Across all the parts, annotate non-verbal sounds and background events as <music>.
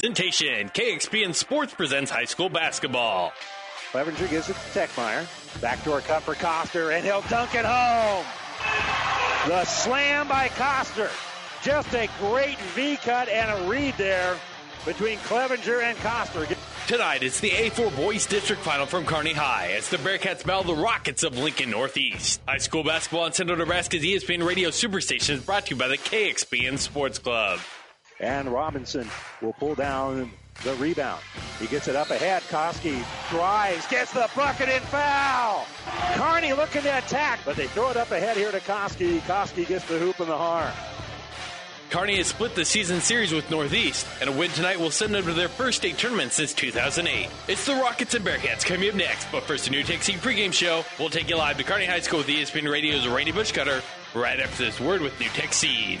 Presentation KXPN Sports presents high school basketball. Clevenger gives it to Techmeyer. Backdoor cut for Coster, and he'll dunk it home. The slam by Coster. Just a great V cut and a read there between Clevenger and Coster. Tonight, it's the A4 Boys District Final from Kearney High as the Bearcats battle the Rockets of Lincoln Northeast. High school basketball on Central Nebraska's ESPN Radio Superstation is brought to you by the KXPN Sports Club. And Robinson will pull down the rebound. He gets it up ahead. Koski drives, gets the bucket and foul. Kearney looking to attack, but they throw it up ahead here to Koski. Koski gets the hoop and the harm. Kearney has split the season series with Northeast, and a win tonight will send them to their first state tournament since 2008. It's the Rockets and Bearcats coming up next, but first a NuTech pregame show. We'll take you live to Kearney High School with ESPN Radio's Randy Bushcutter right after this word with NuTech Seed.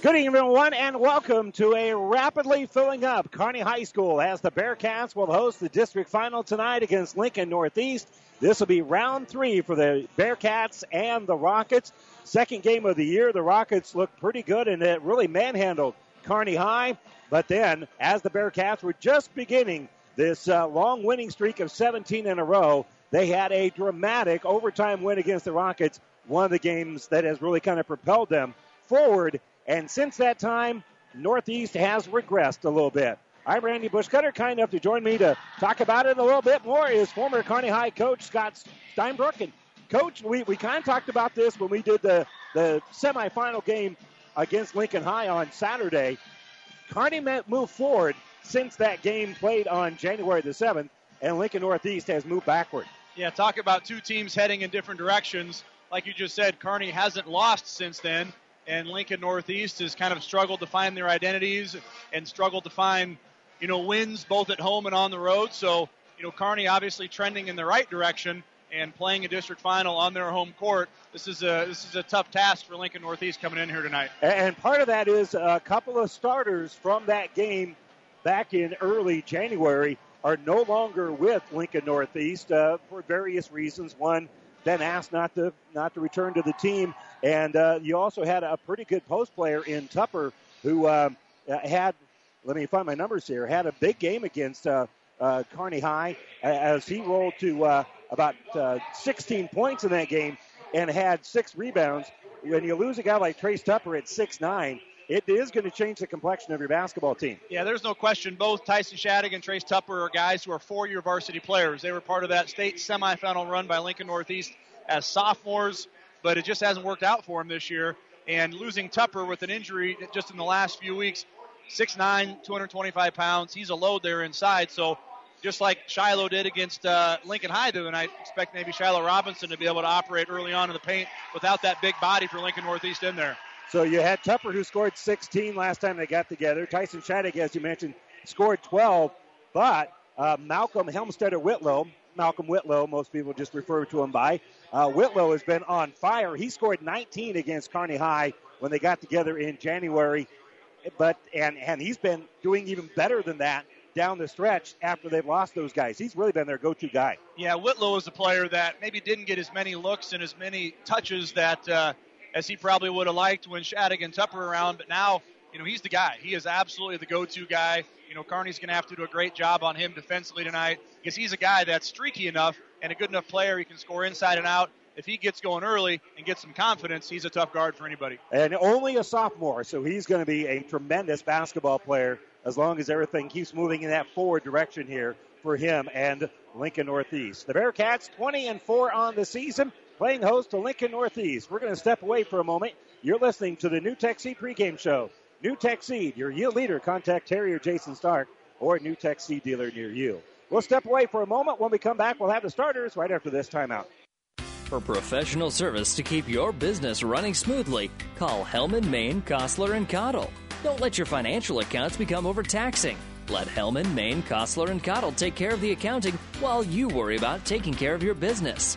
Good evening, everyone, and welcome to a rapidly filling up Kearney High School as the Bearcats will host the district final tonight against Lincoln Northeast. This will be round three for the Bearcats and the Rockets. Second game of the year. The Rockets looked pretty good and it really manhandled Kearney High. But then, as the Bearcats were just beginning this uh, long winning streak of 17 in a row, they had a dramatic overtime win against the Rockets. One of the games that has really kind of propelled them forward and since that time, Northeast has regressed a little bit. I'm Randy Bushcutter. Kind enough to join me to talk about it a little bit more is former Kearney High coach Scott Steinbrook. And coach, we, we kind of talked about this when we did the, the semifinal game against Lincoln High on Saturday. Kearney moved forward since that game played on January the 7th, and Lincoln Northeast has moved backward. Yeah, talk about two teams heading in different directions. Like you just said, Kearney hasn't lost since then and Lincoln Northeast has kind of struggled to find their identities and struggled to find, you know, wins both at home and on the road. So, you know, Kearney obviously trending in the right direction and playing a district final on their home court. This is a this is a tough task for Lincoln Northeast coming in here tonight. And part of that is a couple of starters from that game back in early January are no longer with Lincoln Northeast uh, for various reasons. One, been asked not to not to return to the team. And uh, you also had a pretty good post player in Tupper who uh, had, let me find my numbers here, had a big game against uh, uh, Kearney High as he rolled to uh, about uh, 16 points in that game and had six rebounds. When you lose a guy like Trace Tupper at six nine, it is going to change the complexion of your basketball team. Yeah, there's no question. Both Tyson Shattuck and Trace Tupper are guys who are four-year varsity players. They were part of that state semifinal run by Lincoln Northeast as sophomores but it just hasn't worked out for him this year. And losing Tupper with an injury just in the last few weeks, 6'9", 225 pounds. He's a load there inside. So just like Shiloh did against uh, Lincoln High other night, expect maybe Shiloh Robinson to be able to operate early on in the paint without that big body for Lincoln Northeast in there. So you had Tupper who scored 16 last time they got together. Tyson Shattuck, as you mentioned, scored 12. But uh, Malcolm Helmstetter Whitlow, Malcolm Whitlow, most people just refer to him by, uh, Whitlow has been on fire. He scored 19 against Kearney High when they got together in January, but and and he's been doing even better than that down the stretch after they've lost those guys. He's really been their go-to guy. Yeah, Whitlow is a player that maybe didn't get as many looks and as many touches that uh, as he probably would have liked when Shattuck and Tupper around, but now you know he's the guy. He is absolutely the go-to guy. You know, Kearney's going to have to do a great job on him defensively tonight because he's a guy that's streaky enough and a good enough player. He can score inside and out. If he gets going early and gets some confidence, he's a tough guard for anybody. And only a sophomore, so he's going to be a tremendous basketball player as long as everything keeps moving in that forward direction here for him and Lincoln Northeast. The Bearcats 20 and 4 on the season, playing host to Lincoln Northeast. We're going to step away for a moment. You're listening to the NuTech Seed pregame show. NuTech Seed, your yield leader. Contact Terry or Jason Stark or a NuTech Seed dealer near you. We'll step away for a moment. When we come back, we'll have the starters right after this timeout. For professional service to keep your business running smoothly, call Hellman, Maine, Kostler, and Cottle. Don't let your financial accounts become overtaxing. Let Hellman, Maine, Kostler, and Cottle take care of the accounting while you worry about taking care of your business.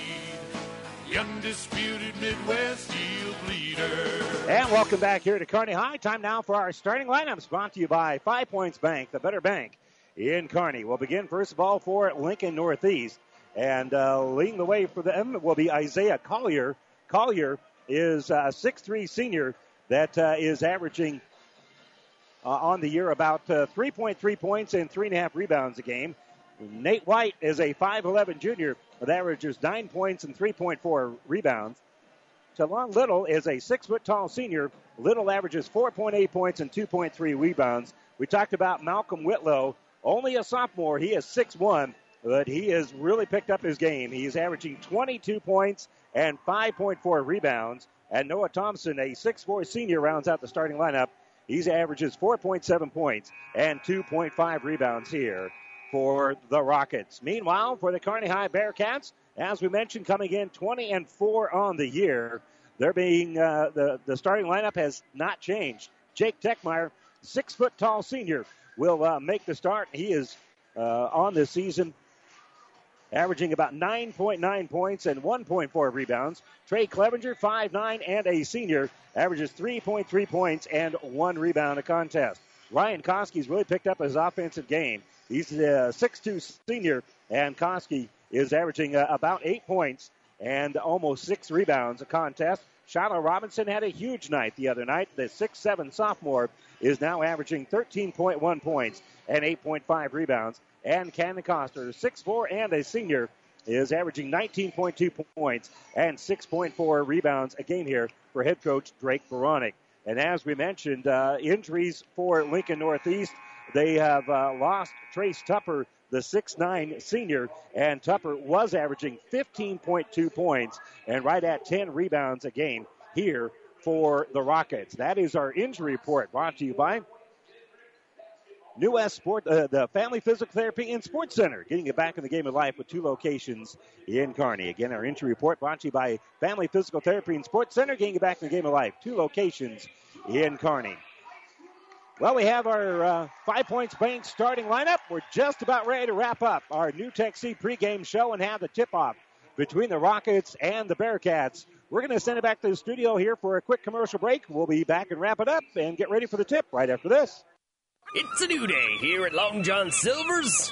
The undisputed Midwest yield leader. And welcome back here to Kearney High. Time now for our starting lineups brought to you by Five Points Bank, the better bank in Kearney. We'll begin first of all for Lincoln Northeast. And uh, leading the way for them will be Isaiah Collier. Collier is a 6'3 senior that uh, is averaging uh, on the year about uh, 3.3 points and 3.5 rebounds a game. Nate White is a 5'11 junior that averages 9 points and 3.4 rebounds. Talon Little is a 6 foot tall senior. Little averages 4.8 points and 2.3 rebounds. We talked about Malcolm Whitlow, only a sophomore. He is 6'1, but he has really picked up his game. He's averaging 22 points and 5.4 rebounds. And Noah Thompson, a 6'4 senior, rounds out the starting lineup. He averages 4.7 points and 2.5 rebounds here for the Rockets. Meanwhile, for the Kearney High Bearcats, as we mentioned, coming in 20 and 4 on the year. They're being uh, the the starting lineup has not changed. Jake Techmeyer, six foot tall senior, will uh, make the start. He is uh, on this season, averaging about 9.9 points and 1.4 rebounds. Trey Clevenger, 5'9 and a senior, averages 3.3 points and one rebound a contest. Ryan Koski's really picked up his offensive game. He's a 6'2 senior, and Koski is averaging uh, about eight points and almost six rebounds a contest. Shiloh Robinson had a huge night the other night. The 6'7 sophomore is now averaging 13.1 points and 8.5 rebounds. And Cannon Coster, 6'4 and a senior, is averaging 19.2 points and 6.4 rebounds a game here for head coach Drake Veronic. And as we mentioned, uh, injuries for Lincoln Northeast. They have uh, lost Trace Tupper, the 6'9 senior, and Tupper was averaging 15.2 points and right at 10 rebounds a game here for the Rockets. That is our injury report brought to you by New West Sport, uh, the Family Physical Therapy and Sports Center, getting you back in the game of life with two locations in Kearney. Again, our injury report brought to you by Family Physical Therapy and Sports Center, getting you back in the game of life, two locations in Kearney. Well, we have our uh, Five Points Bank starting lineup. We're just about ready to wrap up our NuTech C pregame show and have the tip-off between the Rockets and the Bearcats. We're going to send it back to the studio here for a quick commercial break. We'll be back and wrap it up and get ready for the tip right after this. It's a new day here at Long John Silver's.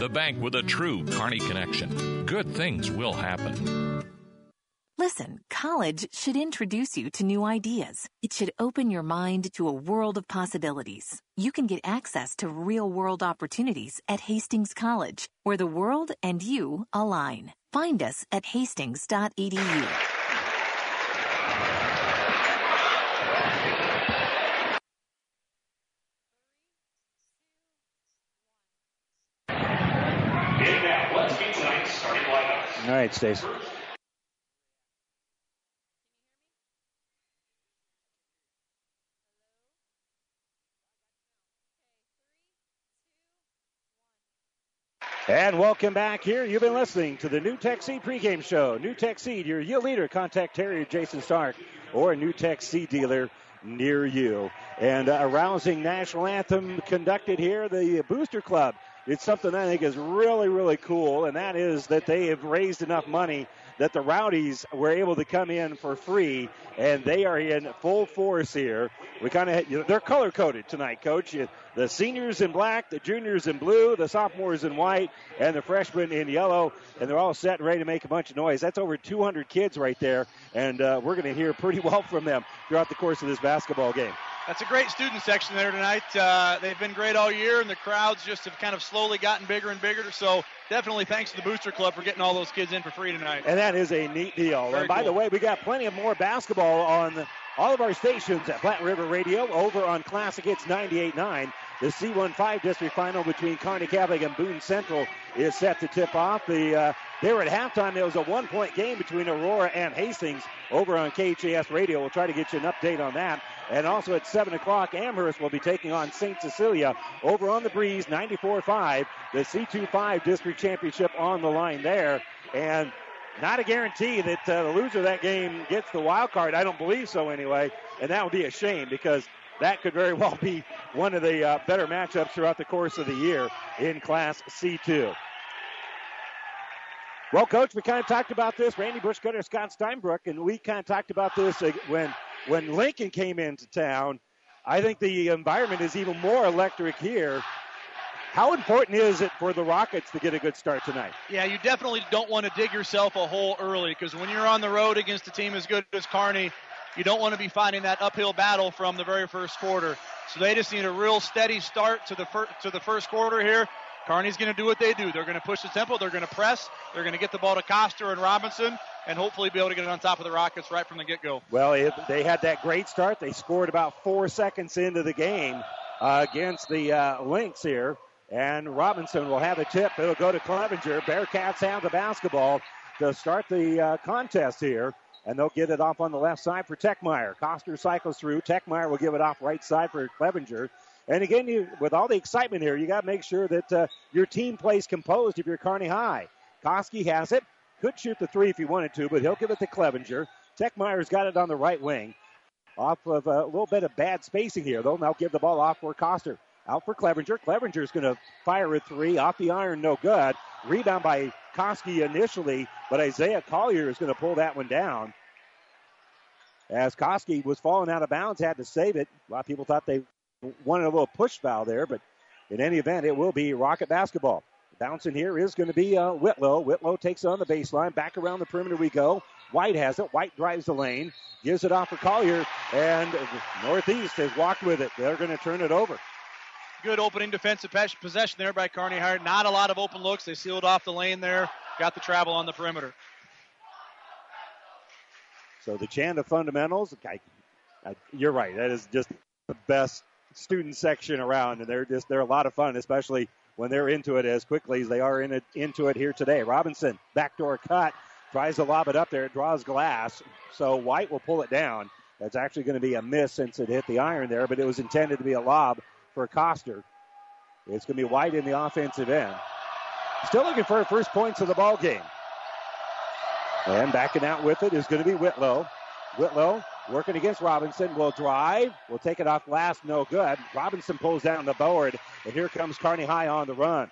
the bank with a true Kearney connection. Good things will happen. Listen, college should introduce you to new ideas. It should open your mind to a world of possibilities. You can get access to real world opportunities at Hastings College, where the world and you align. Find us at hastings.edu. All right, Stace. And welcome back here. You've been listening to the NuTech Seed pregame show. NuTech Seed, your yield leader. Contact Terry or Jason Stark or a New Tech Seed dealer near you. And a rousing national anthem conducted here. The Booster Club did something I think is really, really cool, and that is that they have raised enough money that the Rowdies were able to come in for free, and they are in full force here. We kind of you know, they're color coded tonight, Coach. The seniors in black, the juniors in blue, the sophomores in white, and the freshmen in yellow, and they're all set and ready to make a bunch of noise. That's over 200 kids right there, and uh, we're going to hear pretty well from them throughout the course of this basketball game. That's a great student section there tonight. Uh, they've been great all year, and the crowds just have kind of slowly gotten bigger and bigger. So definitely thanks to the Booster Club for getting all those kids in for free tonight. And that is a neat deal. Very and by cool. the way, we got plenty of more basketball on all of our stations at Platte River Radio over on Classic Hits 98.9. The C15 district final between Kearney Catholic and Boone Central is set to tip off. The uh, they were at halftime. There was a one-point game between Aurora and Hastings over on KHAS Radio. We'll try to get you an update on that. And also at 7 o'clock, Amherst will be taking on St. Cecilia over on the breeze, 94-5. The C25 district championship on the line there. And not a guarantee that uh, the loser of that game gets the wild card. I don't believe so anyway. And that would be a shame because that could very <laughs> well be one of the uh, better matchups throughout the course of the year in Class C2. Well, Coach, we kind of talked about this. Randy Bushcutter, Scott Steinbrook, and we kind of talked about this uh, when when Lincoln came into town. I think the environment is even more electric here. How important is it for the Rockets to get a good start tonight? Yeah, you definitely don't want to dig yourself a hole early because when you're on the road against a team as good as Kearney, you don't want to be fighting that uphill battle from the very first quarter. So they just need a real steady start to the fir- to the first quarter here. Kearney's going to do what they do. They're going to push the tempo. They're going to press. They're going to get the ball to Coster and Robinson, and hopefully be able to get it on top of the Rockets right from the get-go. Well, it, they had that great start. They scored about four seconds into the game uh, against the uh, Links here. And Robinson will have the tip. It'll go to Clevenger. Bearcats have the basketball to start the uh, contest here. And they'll get it off on the left side for Techmeyer. Coster cycles through. Techmeyer will give it off right side for Clevenger. And again, you, with all the excitement here, you got to make sure that uh, your team plays composed if you're Kearney High. Koski has it. Could shoot the three if he wanted to, but he'll give it to Clevenger. Techmeyer's got it on the right wing. Off of a little bit of bad spacing here, though. Now give the ball off for Coster. Out for Clevenger. Clevenger's going to fire a three off the iron, no good. Rebound by Koski initially, but Isaiah Collier is going to pull that one down. As Koski was falling out of bounds, had to save it. A lot of people thought they wanted a little push foul there, but in any event, it will be Rocket basketball. Bouncing here is going to be uh, Whitlow. Whitlow takes it on the baseline. Back around the perimeter we go. White has it. White drives the lane. Gives it off for Collier. And Northeast has walked with it. They're going to turn it over. Good opening defensive possession there by Kearney Hart. Not a lot of open looks. They sealed off the lane there. Got the travel on the perimeter. So the chant of fundamentals, I, I, you're right. That is just the best student section around, and they're just they're a lot of fun, especially when they're into it as quickly as they are in it, into it here today. Robinson backdoor cut tries to lob it up there. It draws glass, so White will pull it down. That's actually going to be a miss since it hit the iron there, but it was intended to be a lob for Coster. It's going to be White in the offensive end. Still looking for her first points of the ball game. And backing out with it is going to be Whitlow. Whitlow working against Robinson. Will drive. Will take it off last. No good. Robinson pulls down the board. And here comes Kearney High on the run.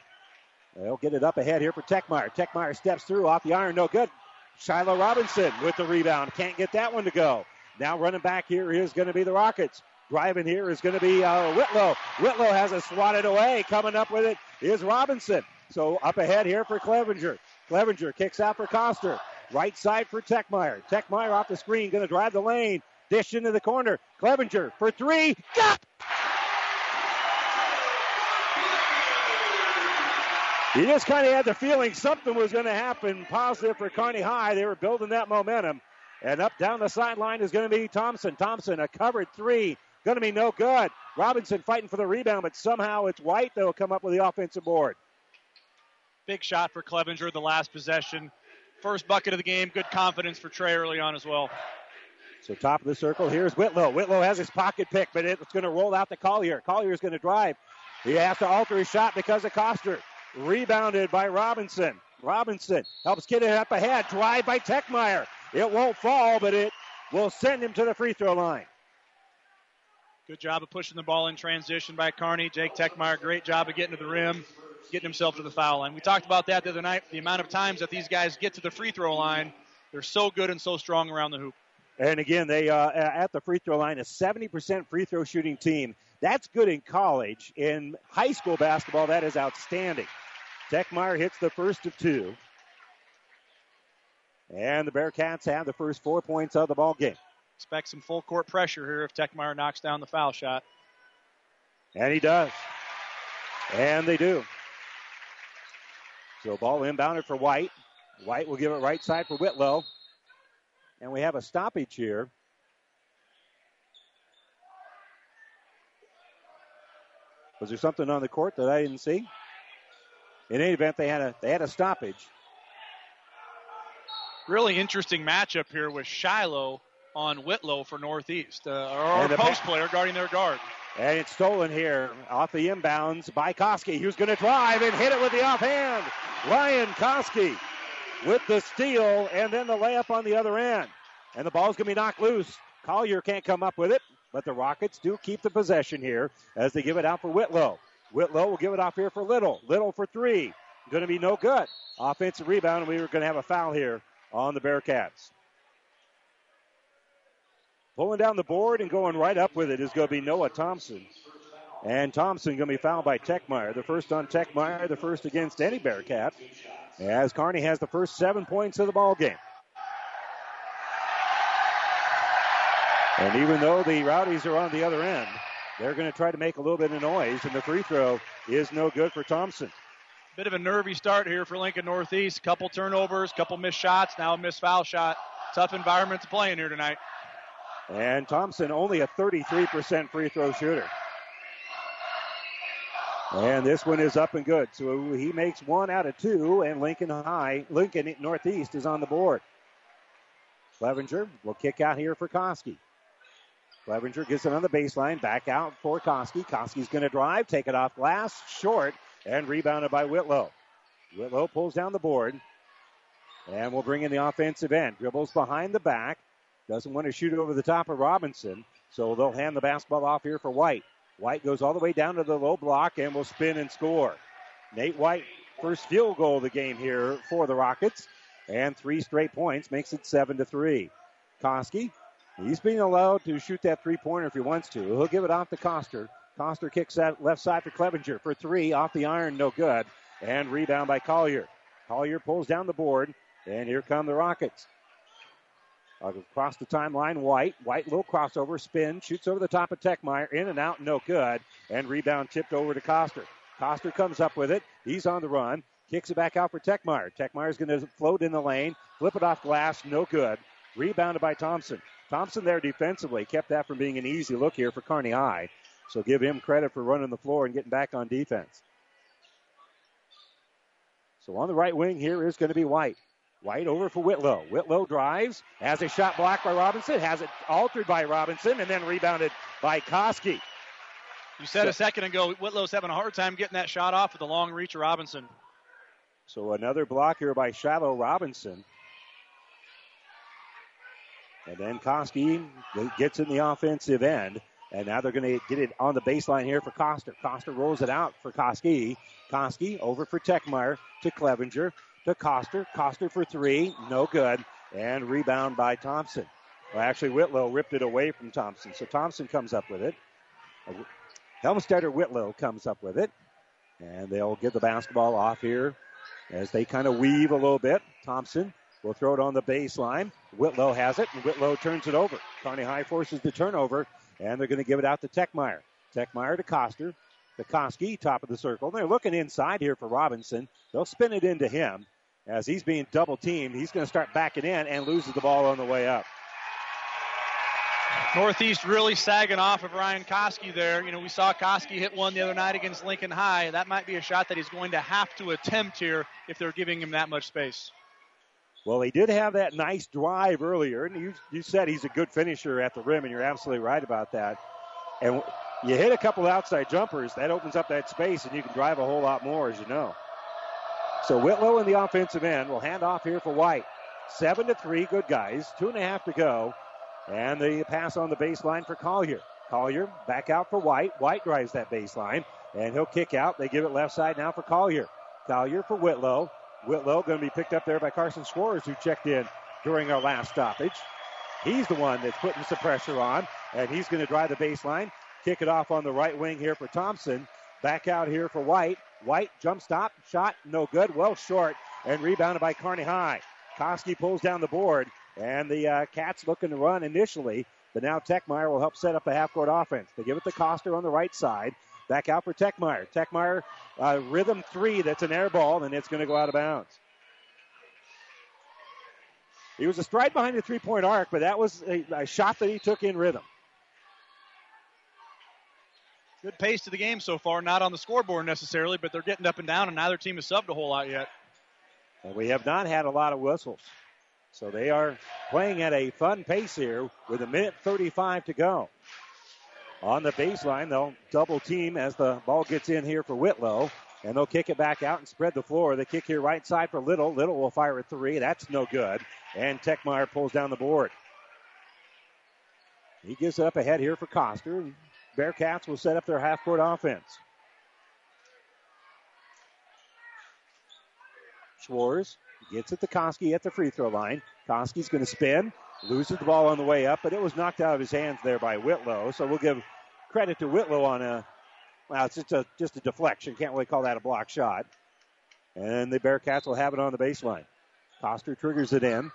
They'll get it up ahead here for Techmeyer. Techmeyer steps through off the iron. No good. Shiloh Robinson with the rebound. Can't get that one to go. Now running back here is going to be the Rockets. Driving here is going to be uh, Whitlow. Whitlow has it swatted away. Coming up with it is Robinson. So up ahead here for Clevenger. Clevenger kicks out for Coster. Right side for Techmeyer. Techmeyer off the screen, going to drive the lane. Dish into the corner. Clevenger for three. Got! You just kind of had the feeling something was going to happen positive for Kearney High. They were building that momentum. And up down the sideline is going to be Thompson. Thompson, a covered three. Going to be no good. Robinson fighting for the rebound, but somehow it's White that will come up with the offensive board. Big shot for Clevenger, the last possession. First bucket of the game. Good confidence for Trey early on as well. So top of the circle, here's Whitlow. Whitlow has his pocket pick, but it's going to roll out to Collier. Collier is going to drive. He has to alter his shot because of Coster. Rebounded by Robinson. Robinson helps get it up ahead. Drive by Techmeyer. It won't fall, but it will send him to the free throw line. Good job of pushing the ball in transition by Kearney. Jake Techmeyer, great job of getting to the rim, getting himself to the foul line. We talked about that the other night. The amount of times that these guys get to the free throw line, they're so good and so strong around the hoop. And again, they uh, at the free throw line, a 70% free throw shooting team. That's good in college. In high school basketball, that is outstanding. Techmeyer hits the first of two. And the Bearcats have the first four points of the ball game. Expect some full court pressure here if Techmeyer knocks down the foul shot. And he does. And they do. So ball inbounded for White. White will give it right side for Whitlow. And we have a stoppage here. Was there something on the court that I didn't see? In any event, they had a they had a stoppage. Really interesting matchup here with Shiloh on Whitlow for Northeast, uh, our post player guarding their guard. And it's stolen here off the inbounds by Koski, who's going to drive and hit it with the offhand. Ryan Koski with the steal and then the layup on the other end. And the ball's going to be knocked loose. Collier can't come up with it, but the Rockets do keep the possession here as they give it out for Whitlow. Whitlow will give it off here for Little. Little for three. Going to be no good. Offensive rebound, and we were going to have a foul here on the Bearcats. Pulling down the board and going right up with it is going to be Noah Thompson. And Thompson going to be fouled by Techmeyer. The first on Techmeyer, the first against any Bearcat. As Kearney has the first seven points of the ball game. And even though the Rowdies are on the other end, they're going to try to make a little bit of noise, and the free throw is no good for Thompson. Bit of a nervy start here for Lincoln Northeast. Couple turnovers, couple missed shots, now a missed foul shot. Tough environment to play in here tonight. And Thompson only a 33% free throw shooter. And this one is up and good. So he makes one out of two, and Lincoln High, Lincoln Northeast is on the board. Clevenger will kick out here for Koski. Clevenger gets it on the baseline, back out for Koski. Koski's going to drive, take it off glass, short, and rebounded by Whitlow. Whitlow pulls down the board, and we'll bring in the offensive end. Dribbles behind the back, doesn't want to shoot over the top of Robinson, so they'll hand the basketball off here for White. White goes all the way down to the low block and will spin and score. Nate White, first field goal of the game here for the Rockets, and three straight points makes it seven to three. Koski, he's being allowed to shoot that three pointer if he wants to. He'll give it off to Coster. Coster kicks that left side for Clevenger for three off the iron, no good, and rebound by Collier. Collier pulls down the board, and here come the Rockets. Uh, across the timeline, White. White little crossover, spin, shoots over the top of Techmeyer, in and out, no good. And rebound tipped over to Coster. Coster comes up with it. He's on the run. Kicks it back out for Techmeyer. Techmeyer's going to float in the lane, flip it off glass, no good. Rebounded by Thompson. Thompson there defensively kept that from being an easy look here for Kearney High. So give him credit for running the floor and getting back on defense. So on the right wing here is going to be White. White over for Whitlow. Whitlow drives, has a shot blocked by Robinson, has it altered by Robinson, and then rebounded by Koski. You said so, a second ago Whitlow's having a hard time getting that shot off with the long reach of Robinson. So another block here by Shiloh Robinson. And then Koski gets in the offensive end. And now they're going to get it on the baseline here for Coster. Coster rolls it out for Koski. Koski over for Techmeyer to Clevenger to Coster. Coster for three. No good. And rebound by Thompson. Well, actually, Whitlow ripped it away from Thompson. So Thompson comes up with it. Helmstetter Whitlow comes up with it. And they'll get the basketball off here as they kind of weave a little bit. Thompson will throw it on the baseline. Whitlow has it, and Whitlow turns it over. Kearney High forces the turnover, and they're going to give it out to Techmeyer. Techmeyer to Coster. Koski, top of the circle. They're looking inside here for Robinson. They'll spin it into him. As he's being double teamed, he's going to start backing in and loses the ball on the way up. Northeast really sagging off of Ryan Koski there. You know, we saw Koski hit one the other night against Lincoln High. That might be a shot that he's going to have to attempt here if they're giving him that much space. Well, he did have that nice drive earlier, and you, you said he's a good finisher at the rim, and you're absolutely right about that. And you hit a couple outside jumpers, that opens up that space, and you can drive a whole lot more, as you know. So Whitlow in the offensive end will hand off here for White. Seven to three, good guys. Two and a half to go. And the pass on the baseline for Collier. Collier back out for White. White drives that baseline, and he'll kick out. They give it left side now for Collier. Collier for Whitlow. Whitlow going to be picked up there by Carson Schwartz, who checked in during our last stoppage. He's the one that's putting some pressure on, and he's going to drive the baseline. Kick it off on the right wing here for Thompson. Back out here for White. White jump stop, shot, no good, well short, and rebounded by Kearney High. Koski pulls down the board, and the uh, Cats looking to run initially, but now Techmeyer will help set up a half court offense. They give it to Coster on the right side. Back out for Techmeyer. Techmeyer, uh, rhythm three, that's an air ball, and it's going to go out of bounds. He was a stride behind the three point arc, but that was a, a shot that he took in rhythm. Good pace to the game so far. Not on the scoreboard necessarily, but they're getting up and down, and neither team has subbed a whole lot yet. And we have not had a lot of whistles. So they are playing at a fun pace here with a minute 35 to go. On the baseline, they'll double team as the ball gets in here for Whitlow. And they'll kick it back out and spread the floor. They kick here right side for Little. Little will fire a three. That's no good. And Techmeyer pulls down the board. He gives it up ahead here for Coster. Bearcats will set up their half court offense. Schwartz gets it to Koski at the free throw line. Koski's going to spin, loses the ball on the way up, but it was knocked out of his hands there by Whitlow. So we'll give credit to Whitlow on a, well, it's just a, just a deflection. Can't really call that a block shot. And the Bearcats will have it on the baseline. Coster triggers it in.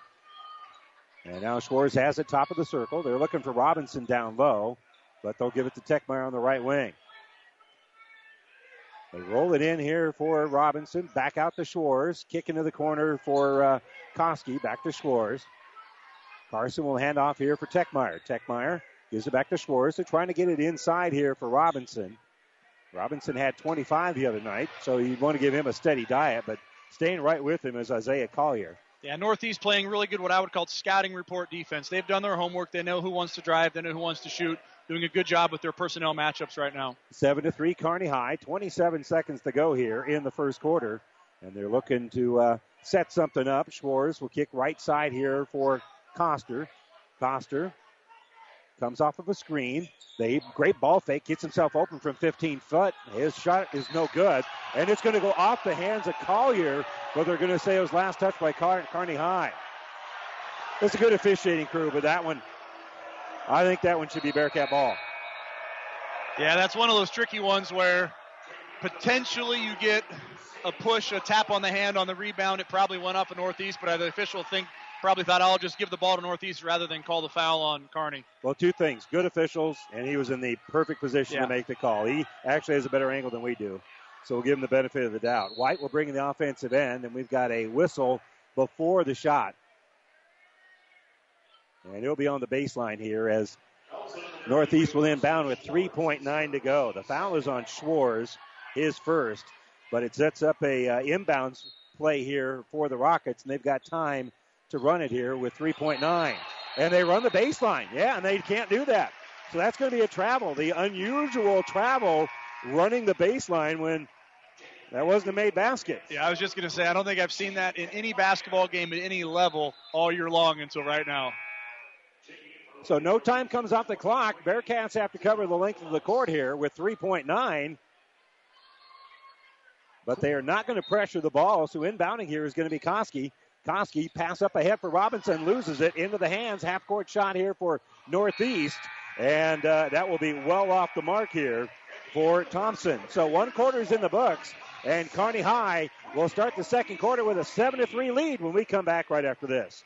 And now Schwartz has it top of the circle. They're looking for Robinson down low, but they'll give it to Techmeyer on the right wing. They roll it in here for Robinson. Back out to Schwartz. Kick into the corner for uh, Koski. Back to Schwartz. Carson will hand off here for Techmeyer. Techmeyer gives it back to Schwartz. They're trying to get it inside here for Robinson. Robinson had 25 the other night, so you want to give him a steady diet, but staying right with him is Isaiah Collier. Yeah, Northeast playing really good, what I would call scouting report defense. They've done their homework. They know who wants to drive. They know who wants to shoot doing a good job with their personnel matchups right now. Seven to three, Kearney High. 27 seconds to go here in the first quarter, and they're looking to uh, set something up. Schwartz will kick right side here for Coster. Coster comes off of a screen. They great ball fake gets himself open from 15 foot. His shot is no good, and it's going to go off the hands of Collier, but they're going to say it was last touch by Car- Kearney High. It's a good officiating crew, but that one I think that one should be Bearcat ball. Yeah, that's one of those tricky ones where potentially you get a push, a tap on the hand on the rebound. It probably went up in Northeast, but the official think probably thought I'll just give the ball to Northeast rather than call the foul on Kearney. Well, two things: good officials, and he was in the perfect position Yeah. to make the call. He actually has a better angle than we do, so we'll give him the benefit of the doubt. White will bring in the offensive end, and we've got a whistle before the shot. And he'll be on the baseline here as Northeast will inbound with 3.9 to go. The foul is on Schwartz, his first, but it sets up a uh, inbounds play here for the Rockets, and they've got time to run it here with 3.9. And they run the baseline, yeah, and they can't do that. So that's going to be a travel, the unusual travel running the baseline when that wasn't a made basket. Yeah, I was just going to say, I don't think I've seen that in any basketball game at any level all year long until right now. So no time comes off the clock. Bearcats have to cover the length of the court here with 3.9. But they are not going to pressure the ball. So inbounding here is going to be Koski. Koski pass up ahead for Robinson, loses it into the hands. Half court shot here for Northeast. And uh, that will be well off the mark here for Thompson. So one quarter is in the books. And Kearney High will start the second quarter with a 7 3 lead when we come back right after this.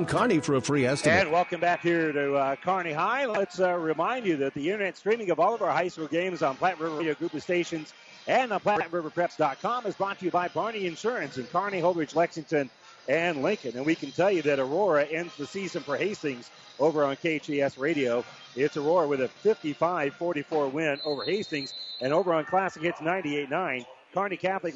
Kearney for a free estimate. And welcome back here to uh, Kearney High. Let's uh, remind you that the internet streaming of all of our high school games on Platte River Radio Group of Stations and on PlatteRiverPreps.com is brought to you by Barney Insurance in Kearney, Holdrege, Lexington, and Lincoln. And we can tell you that Aurora ends the season for Hastings over on KHAS Radio. It's Aurora with a 55-44 win over Hastings, and over on Classic Hits 98.9, Kearney Catholic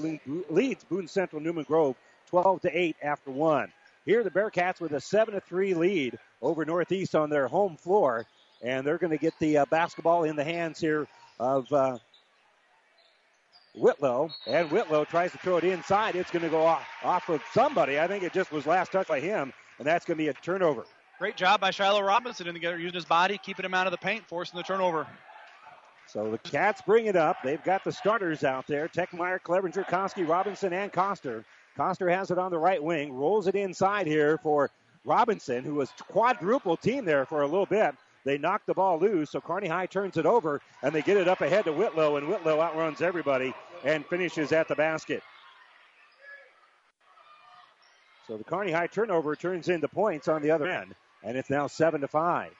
leads Boone Central Newman Grove 12 to 8 after one. Here, the Bearcats with a 7 3 lead over Northeast on their home floor. And they're going to get the uh, basketball in the hands here of uh, Whitlow. And Whitlow tries to throw it inside. It's going to go off, off of somebody. I think it just was last touch by him. And that's going to be a turnover. Great job by Shiloh Robinson in together, using his body, keeping him out of the paint, forcing the turnover. So the Cats bring it up. They've got the starters out there Techmeyer, Clevenger, Koski, Robinson, and Coster. Coster has it on the right wing, rolls it inside here for Robinson, who was quadruple team there for a little bit. They knock the ball loose, so Kearney High turns it over, and they get it up ahead to Whitlow, and Whitlow outruns everybody and finishes at the basket. So the Kearney High turnover turns into points on the other end, and it's now seven to five.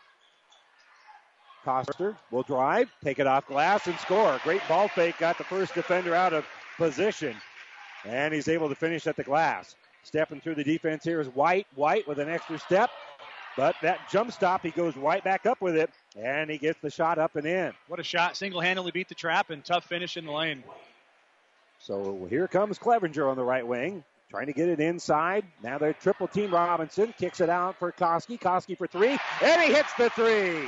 Coster will drive, take it off glass, and score. Great ball fake, got the first defender out of position. And he's able to finish at the glass. Stepping through the defense here is White. White with an extra step. But that jump stop, he goes right back up with it, and he gets the shot up and in. What a shot. Single handedly beat the trap and tough finish in the lane. So here comes Clevenger on the right wing, trying to get it inside. Now they're triple team Robinson. Kicks it out for Koski. Koski for three, and he hits the three.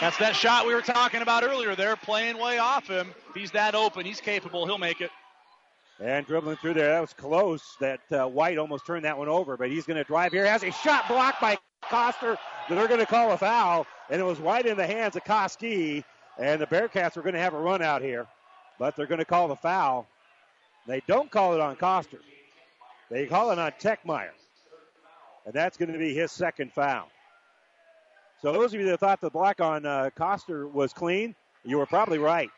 That's that shot we were talking about earlier. They're playing way off him. He's that open, he's capable. He'll make it. And dribbling through there, that was close. That uh, White almost turned that one over, but he's going to drive here. Has a shot blocked by Coster that they're going to call a foul, and it was right in the hands of Koski. And the Bearcats are going to have a run out here, but they're going to call the foul. They don't call it on Coster. They call it on Techmeyer. And that's going to be his second foul. So those of you that thought the block on uh, Coster was clean, you were probably right.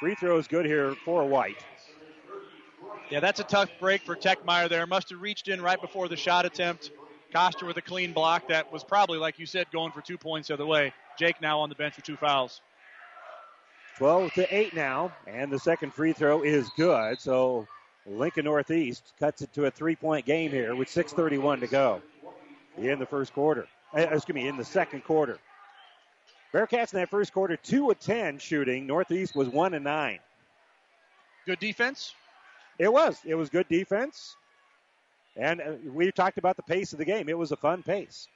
Free throw is good here for White. Yeah, that's a tough break for Techmeyer there. Must have reached in right before the shot attempt. Coster with a clean block that was probably, like you said, going for two points the other way. Jake now on the bench with two fouls. 12 to 8 now, and the second free throw is good. So Lincoln Northeast cuts it to a three point game here with 6.31 to go in the first quarter. Uh, excuse me, in the second quarter. Bearcats in that first quarter, 2 of 10 shooting. Northeast was 1 and 9. Good defense? It was. It was good defense. And uh, we talked about the pace of the game. It was a fun pace.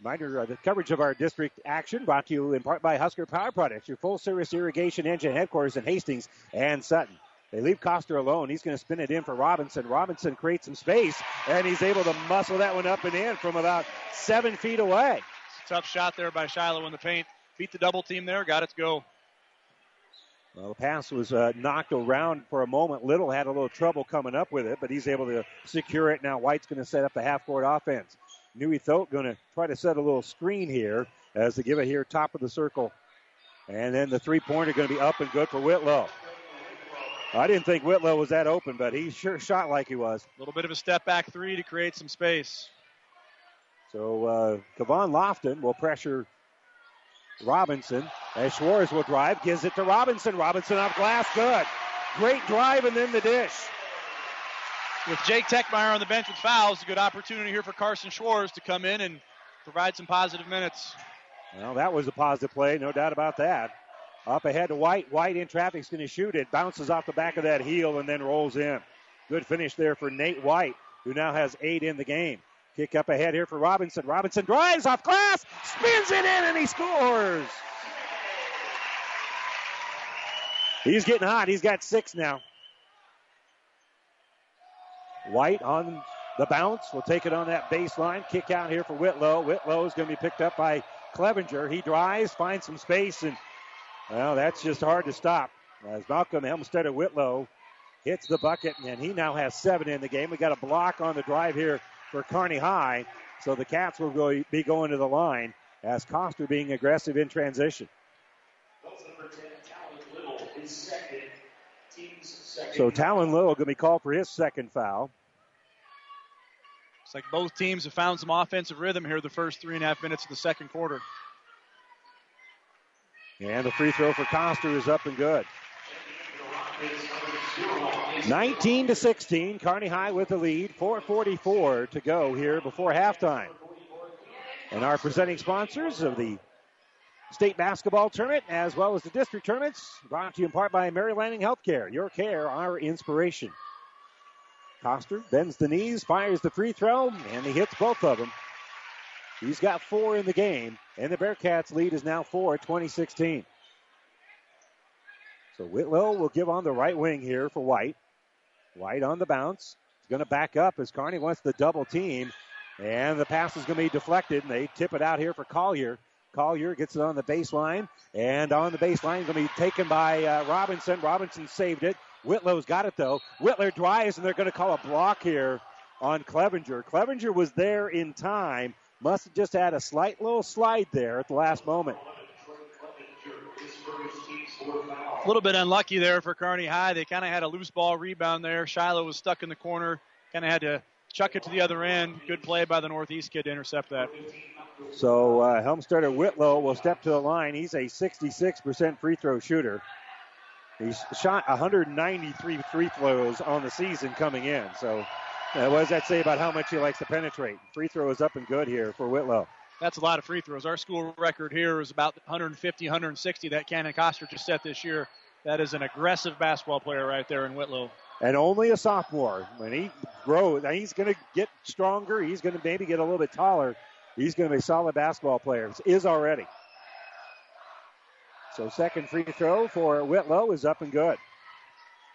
Reminder, uh, the coverage of our district action brought to you in part by Husker Power Products, your full service irrigation engine headquarters in Hastings and Sutton. They leave Coster alone. He's going to spin it in for Robinson. Robinson creates some space, and he's able to muscle that one up and in from about seven feet away. Tough shot there by Shiloh in the paint. Beat the double team there. Got it to go. Well, the pass was uh, knocked around for a moment. Little had a little trouble coming up with it, but he's able to secure it. Now White's going to set up the half court offense. Nui Thote going to try to set a little screen here as they give it here top of the circle. And then the three pointer going to be up and good for Whitlow. I didn't think Whitlow was that open, but he sure shot like he was. A little bit of a step back three to create some space. So uh, Kevon Lofton will pressure Robinson. As Schwartz will drive, gives it to Robinson. Robinson off glass, good. Great drive and then the dish. With Jake Techmeyer on the bench with fouls, a good opportunity here for Carson Schwartz to come in and provide some positive minutes. Well, that was a positive play, no doubt about that. Up ahead to White. White in traffic is going to shoot it. Bounces off the back of that heel and then rolls in. Good finish there for Nate White, who now has eight in the game. Kick up ahead here for Robinson. Robinson drives off glass, spins it in, and he scores. He's getting hot. He's got six now. White on the bounce. We'll take it on that baseline. Kick out here for Whitlow. Whitlow is going to be picked up by Clevenger. He drives, finds some space, and well, that's just hard to stop. As Malcolm Helmstetter Whitlow hits the bucket, and he now has seven in the game. We got a block on the drive here for Kearney High, so the Cats will go, be going to the line as Coster being aggressive in transition. So Talon Little going to be called for his second foul. It's like both teams have found some offensive rhythm here the first three and a half minutes of the second quarter. And the free throw for Coster is up and good. 19 to 16, Kearney High with the lead. 4:44 to go here before halftime. And our presenting sponsors of the state basketball tournament as well as the district tournaments, brought to you in part by Mary Lanning Healthcare. Your care, our inspiration. Coster bends the knees, fires the free throw, and he hits both of them. He's got four in the game, and the Bearcats' lead is now four, 2016. So Whitlow will give on the right wing here for White. White on the bounce. He's going to back up as Kearney wants the double team. And the pass is going to be deflected, and they tip it out here for Collier. Collier gets it on the baseline, and on the baseline, going to be taken by uh, Robinson. Robinson saved it. Whitlow's got it, though. Whitlow drives, and they're going to call a block here on Clevenger. Clevenger was there in time, must have just had a slight little slide there at the last moment. A little bit unlucky there for Kearney High. They kind of had a loose ball rebound there. Shiloh was stuck in the corner, kind of had to chuck it to the other end. Good play by the Northeast kid to intercept that. So uh, Helmstetter Whitlow will step to the line. He's a 66% free throw shooter. He's shot 193 free throws on the season coming in. So uh, what does that say about how much he likes to penetrate? Free throw is up and good here for Whitlow. That's a lot of free throws. Our school record here is about 150, 160 that Cannon Coster just set this year. That is an aggressive basketball player right there in Whitlow. And only a sophomore. When he grows, he's going to get stronger. He's going to maybe get a little bit taller. He's going to be a solid basketball player. Is already. So second free throw for Whitlow is up and good.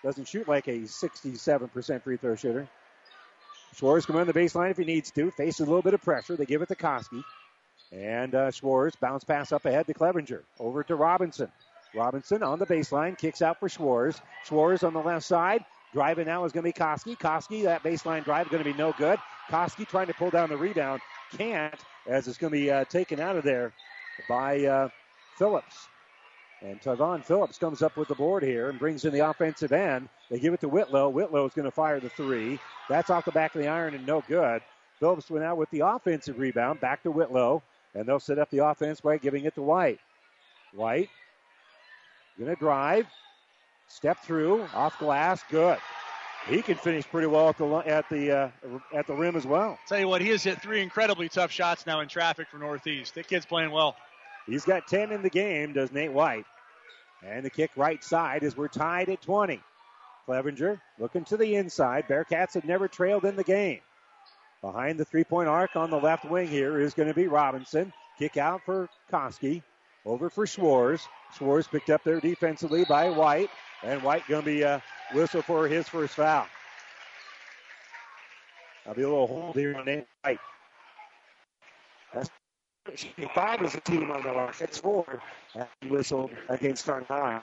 Doesn't shoot like a 67% free throw shooter. Schwartz come on the baseline if he needs to. Faces a little bit of pressure. They give it to Koski. And uh, Schwartz bounce pass up ahead to Clevenger. Over to Robinson. Robinson on the baseline, kicks out for Schwartz. Schwartz on the left side. Driving now is going to be Koski. Koski, that baseline drive is going to be no good. Koski trying to pull down the rebound. Can't, as it's going to be uh, taken out of there by uh, Phillips. And Tavon Phillips comes up with the board here and brings in the offensive end. They give it to Whitlow. Whitlow is going to fire the three. That's off the back of the iron and no good. Phillips went out with the offensive rebound. Back to Whitlow. And they'll set up the offense by giving it to White. White to drive. Step through. Off glass. Good. He can finish pretty well at the at the uh, at the rim as well. Tell you what, he has hit three incredibly tough shots now in traffic for Northeast. That kid's playing well. He's got 10 in the game, does Nate White. And the kick right side as we're tied at 20. Clevenger looking to the inside. Bearcats have never trailed in the game. Behind the three point arc on the left wing here is going to be Robinson. Kick out for Koski. Over for Schwartz. Schwartz picked up there defensively by White. And White going to be a whistle for his first foul. I'll be a little hold here on Nate White. That's five is the team on the line. It's four. And whistle against High.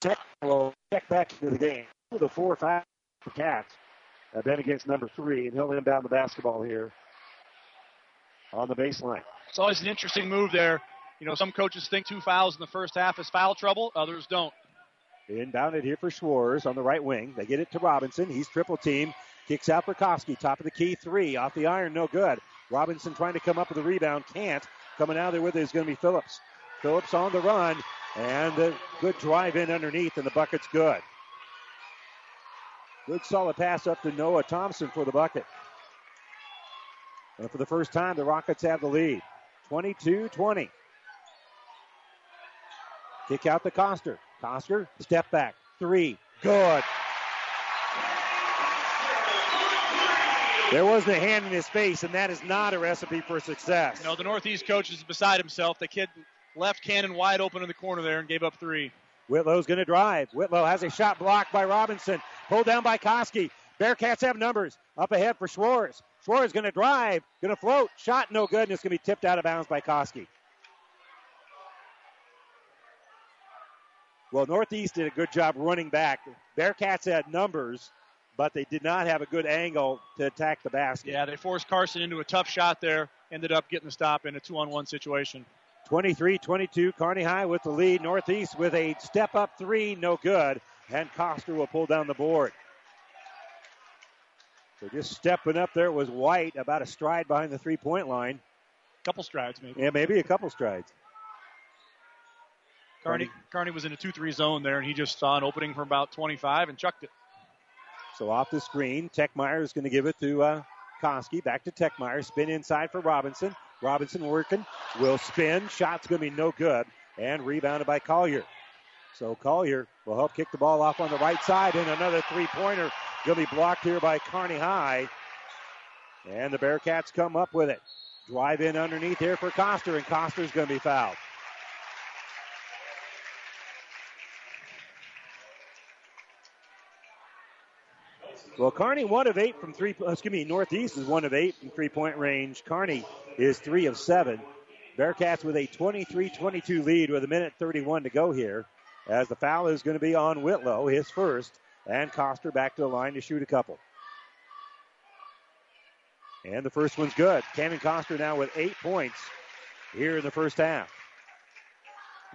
Tech will check back into the game. The four five for Cats. Uh, then against number three, and he'll inbound the basketball here on the baseline. It's always an interesting move there. You know, some coaches think two fouls in the first half is foul trouble, others don't. Inbounded here for Schwartz on the right wing. They get it to Robinson. He's triple team. Kicks out for Koski. Top of the key. Three. Off the iron. No good. Robinson trying to come up with a rebound. Can't. Coming out there with it is going to be Phillips. Phillips on the run. And a good drive in underneath, and the bucket's good. Good solid pass up to Noah Thompson for the bucket. And for the first time, the Rockets have the lead. 22 20. Kick out the Coster. Coster, step back. Three. Good. There wasn't a hand in his face, and that is not a recipe for success. You know, the Northeast coach is beside himself. The kid left Cannon wide open in the corner there and gave up three. Whitlow's going to drive. Whitlow has a shot blocked by Robinson. Pulled down by Koski. Bearcats have numbers. Up ahead for Schwartz. Schwartz going to drive. Going to float. Shot no good, and it's going to be tipped out of bounds by Koski. Well, Northeast did a good job running back. Bearcats had numbers, but they did not have a good angle to attack the basket. Yeah, they forced Carson into a tough shot there. Ended up getting the stop in a two on one situation. 23 22, Kearney High with the lead. Northeast with a step up three, no good. And Coster will pull down the board. So just stepping up there was White, about a stride behind the three point line. Couple strides, maybe. Yeah, maybe a couple strides. Carney, Kearney was in a 2 3 zone there, and he just saw an opening from about 25 and chucked it. So off the screen, Techmeyer is going to give it to uh, Koski. Back to Techmeyer. Spin inside for Robinson. Robinson working. Will spin. Shot's going to be no good. And rebounded by Collier. So Collier will help kick the ball off on the right side. And another three pointer going to be blocked here by Kearney High. And the Bearcats come up with it. Drive in underneath here for Coster, and Coster's going to be fouled. Well, Kearney one of eight from three. Uh, excuse me, Northeast is one of eight from three-point range. Kearney is three of seven. Bearcats with a 23-22 lead with a minute 31 to go here. As the foul is going to be on Whitlow, his first, and Coster back to the line to shoot a couple. And the first one's good. Camden Coster now with eight points here in the first half.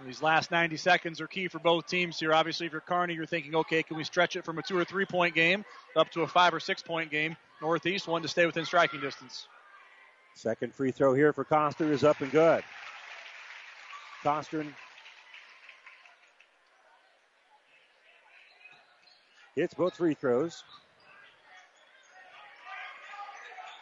These last 90 seconds are key for both teams here. Obviously, if you're Kearney, you're thinking, okay, can we stretch it from a two or three point game up to a five or six point game? Northeast one to stay within striking distance. Second free throw here for Coster is up and good. Coster hits both free throws.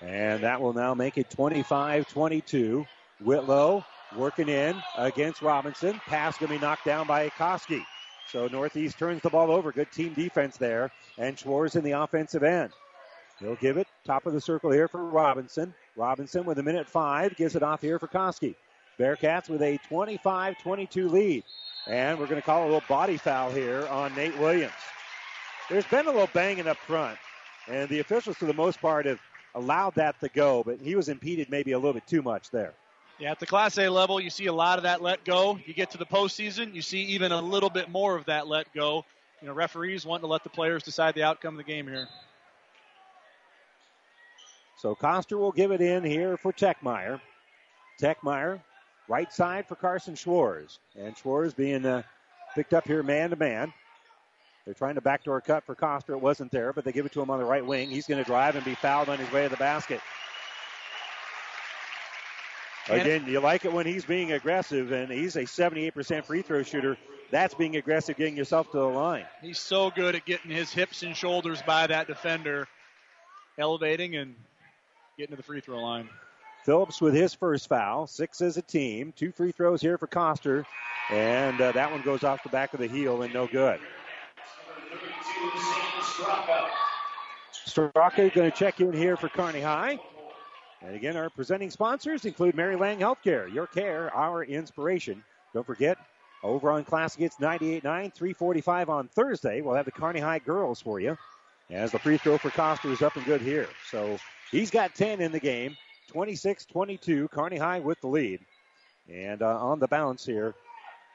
And that will now make it 25 22. Whitlow working in against Robinson. Pass going to be knocked down by Koski. So Northeast turns the ball over. Good team defense there. And Schwartz in the offensive end. He'll give it top of the circle here for Robinson. Robinson with a minute five gives it off here for Koski. Bearcats with a 25 22 lead. And we're going to call a little body foul here on Nate Williams. There's been a little banging up front, and the officials, for the most part, have allowed that to go, but he was impeded maybe a little bit too much there. Yeah, at the Class A level, you see a lot of that let go. You get to the postseason, you see even a little bit more of that let go. You know, referees wanting to let the players decide the outcome of the game here. So Coster will give it in here for Techmeyer. Techmeyer, right side for Carson Schwartz. And Schwartz being uh, picked up here man to man. They're trying to backdoor cut for Coster. It wasn't there, but they give it to him on the right wing. He's going to drive and be fouled on his way to the basket. Again, you like it when he's being aggressive, and he's a 78% free throw shooter. That's being aggressive, getting yourself to the line. He's so good at getting his hips and shoulders by that defender, elevating and getting to the free throw line. Phillips with his first foul, six as a team. Two free throws here for Coster, and uh, that one goes off the back of the heel and no good. Straka going to check in here for Kearney High. And again, our presenting sponsors include Mary Lanning Healthcare, your care, our inspiration. Don't forget, over on Classic Hits 98.9, 345 on Thursday, we'll have the Kearney High girls for you. As the free throw for Coster is up and good here. So he's got 10 in the game, 26 22. Kearney High with the lead. And uh, on the bounce here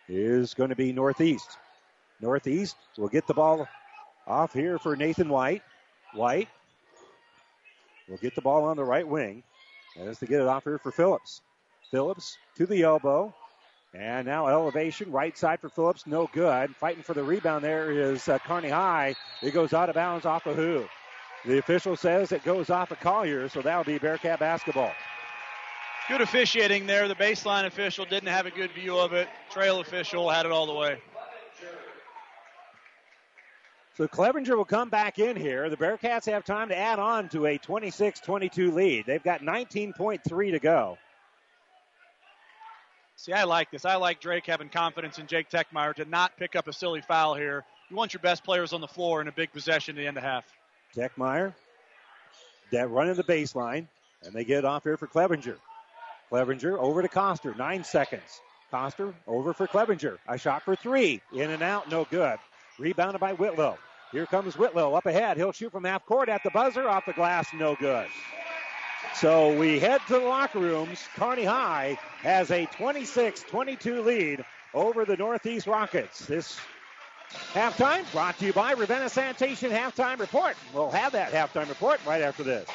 is going to be Northeast. Northeast will get the ball off here for Nathan White. White will get the ball on the right wing. As to get it off here for Phillips. Phillips to the elbow. And now elevation, right side for Phillips, no good. Fighting for the rebound there is uh, Kearney High. It goes out of bounds off of who? The official says it goes off of Collier, so that'll be Bearcat basketball. Good officiating there. The baseline official didn't have a good view of it. Trail official had it all the way. So Clevenger will come back in here. The Bearcats have time to add on to a 26 22 lead. They've got 19.3 to go. See, I like this. I like Drake having confidence in Jake Techmeyer to not pick up a silly foul here. You want your best players on the floor in a big possession at the end of half. Techmeyer, that running the baseline, and they get it off here for Clevenger. Clevenger over to Coster, nine seconds. Coster over for Clevenger. A shot for three. In and out, no good. Rebounded by Whitlow. Here comes Whitlow up ahead. He'll shoot from half court at the buzzer. Off the glass, no good. So we head to the locker rooms. Kearney High has a 26 22 lead over the Northeast Rockets. This halftime brought to you by Ravenna Sanitation Halftime Report. We'll have that halftime report right after this.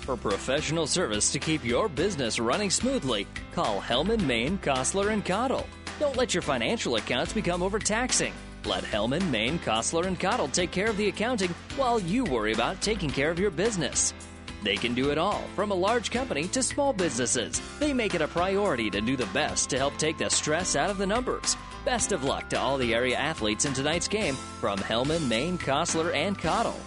For professional service to keep your business running smoothly, call Hellman, Maine, Kostler, and Cottle. Don't let your financial accounts become overtaxing. Let Hellman, Maine, Kostler, and Cottle take care of the accounting while you worry about taking care of your business. They can do it all, from a large company to small businesses. They make it a priority to do the best to help take the stress out of the numbers. Best of luck to all the area athletes in tonight's game from Hellman, Maine, Kostler, and Cottle.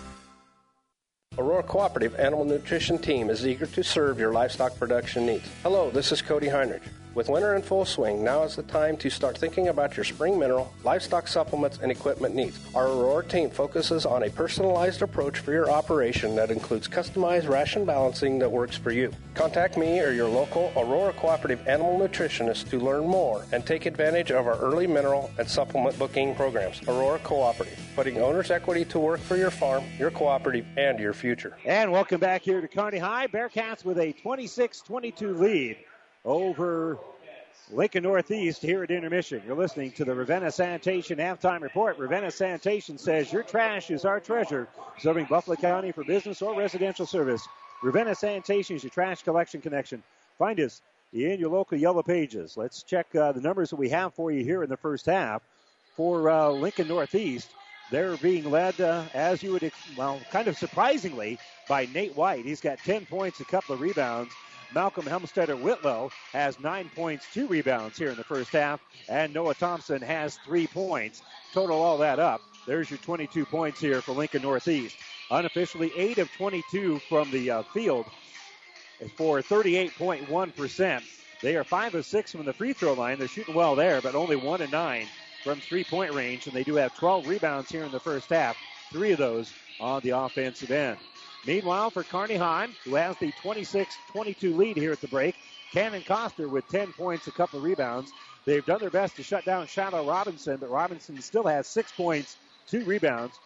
Aurora Cooperative Animal Nutrition Team is eager to serve your livestock production needs. Hello, this is Cody Heinrich. With winter in full swing, now is the time to start thinking about your spring mineral, livestock supplements, and equipment needs. Our Aurora team focuses on a personalized approach for your operation that includes customized ration balancing that works for you. Contact me or your local Aurora Cooperative Animal Nutritionist to learn more and take advantage of our early mineral and supplement booking programs. Aurora Cooperative, putting owner's equity to work for your farm, your cooperative, and your future. And welcome back here to Kearney High. Bearcats with a 26 22 lead over Lincoln Northeast here at intermission. You're listening to the Ravenna Sanitation halftime report. Ravenna Sanitation says your trash is our treasure, serving Buffalo County for business or residential service. Ravenna Sanitation is your trash collection connection. Find us in your local yellow pages. Let's check uh, the numbers that we have for you here in the first half. For uh, Lincoln Northeast, they're being led, uh, as you would, well, kind of surprisingly, by Nate White. He's got 10 points, a couple of rebounds. Malcolm Helmstetter Whitlow has nine points, two rebounds here in the first half, and Noah Thompson has three points. Total all that up. There's your 22 points here for Lincoln Northeast. Unofficially, 8 of 22 from the uh, field for 38.1%. They are 5 of 6 from the free throw line. They're shooting well there, but only 1 of 9 from three point range, and they do have 12 rebounds here in the first half, three of those on the offensive end. Meanwhile, for Kearney High, who has the 26 22 lead here at the break, Cannon Coster with 10 points, a couple rebounds. They've done their best to shut down Shiloh Robinson, but Robinson still has six points, two rebounds.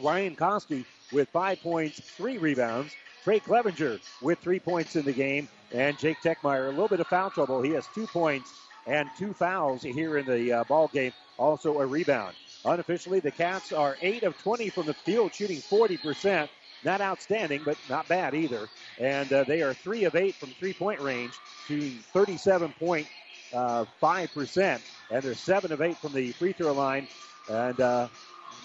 Ryan Koski with five points, three rebounds. Trey Clevenger with three points in the game. And Jake Techmeyer, a little bit of foul trouble. He has two points and two fouls here in the uh, ball game. Also a rebound. Unofficially, the Cats are 8 of 20 from the field, shooting 40%. Not outstanding, but not bad either. And uh, they are 3 of 8 from three point range, to 37.5%. Uh, and they're 7 of 8 from the free throw line. And uh,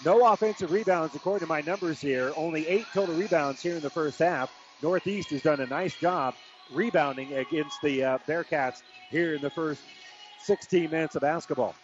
no offensive rebounds, according to my numbers here. Only eight total rebounds here in the first half. Northeast has done a nice job rebounding against the uh, Bearcats here in the first 16 minutes of basketball.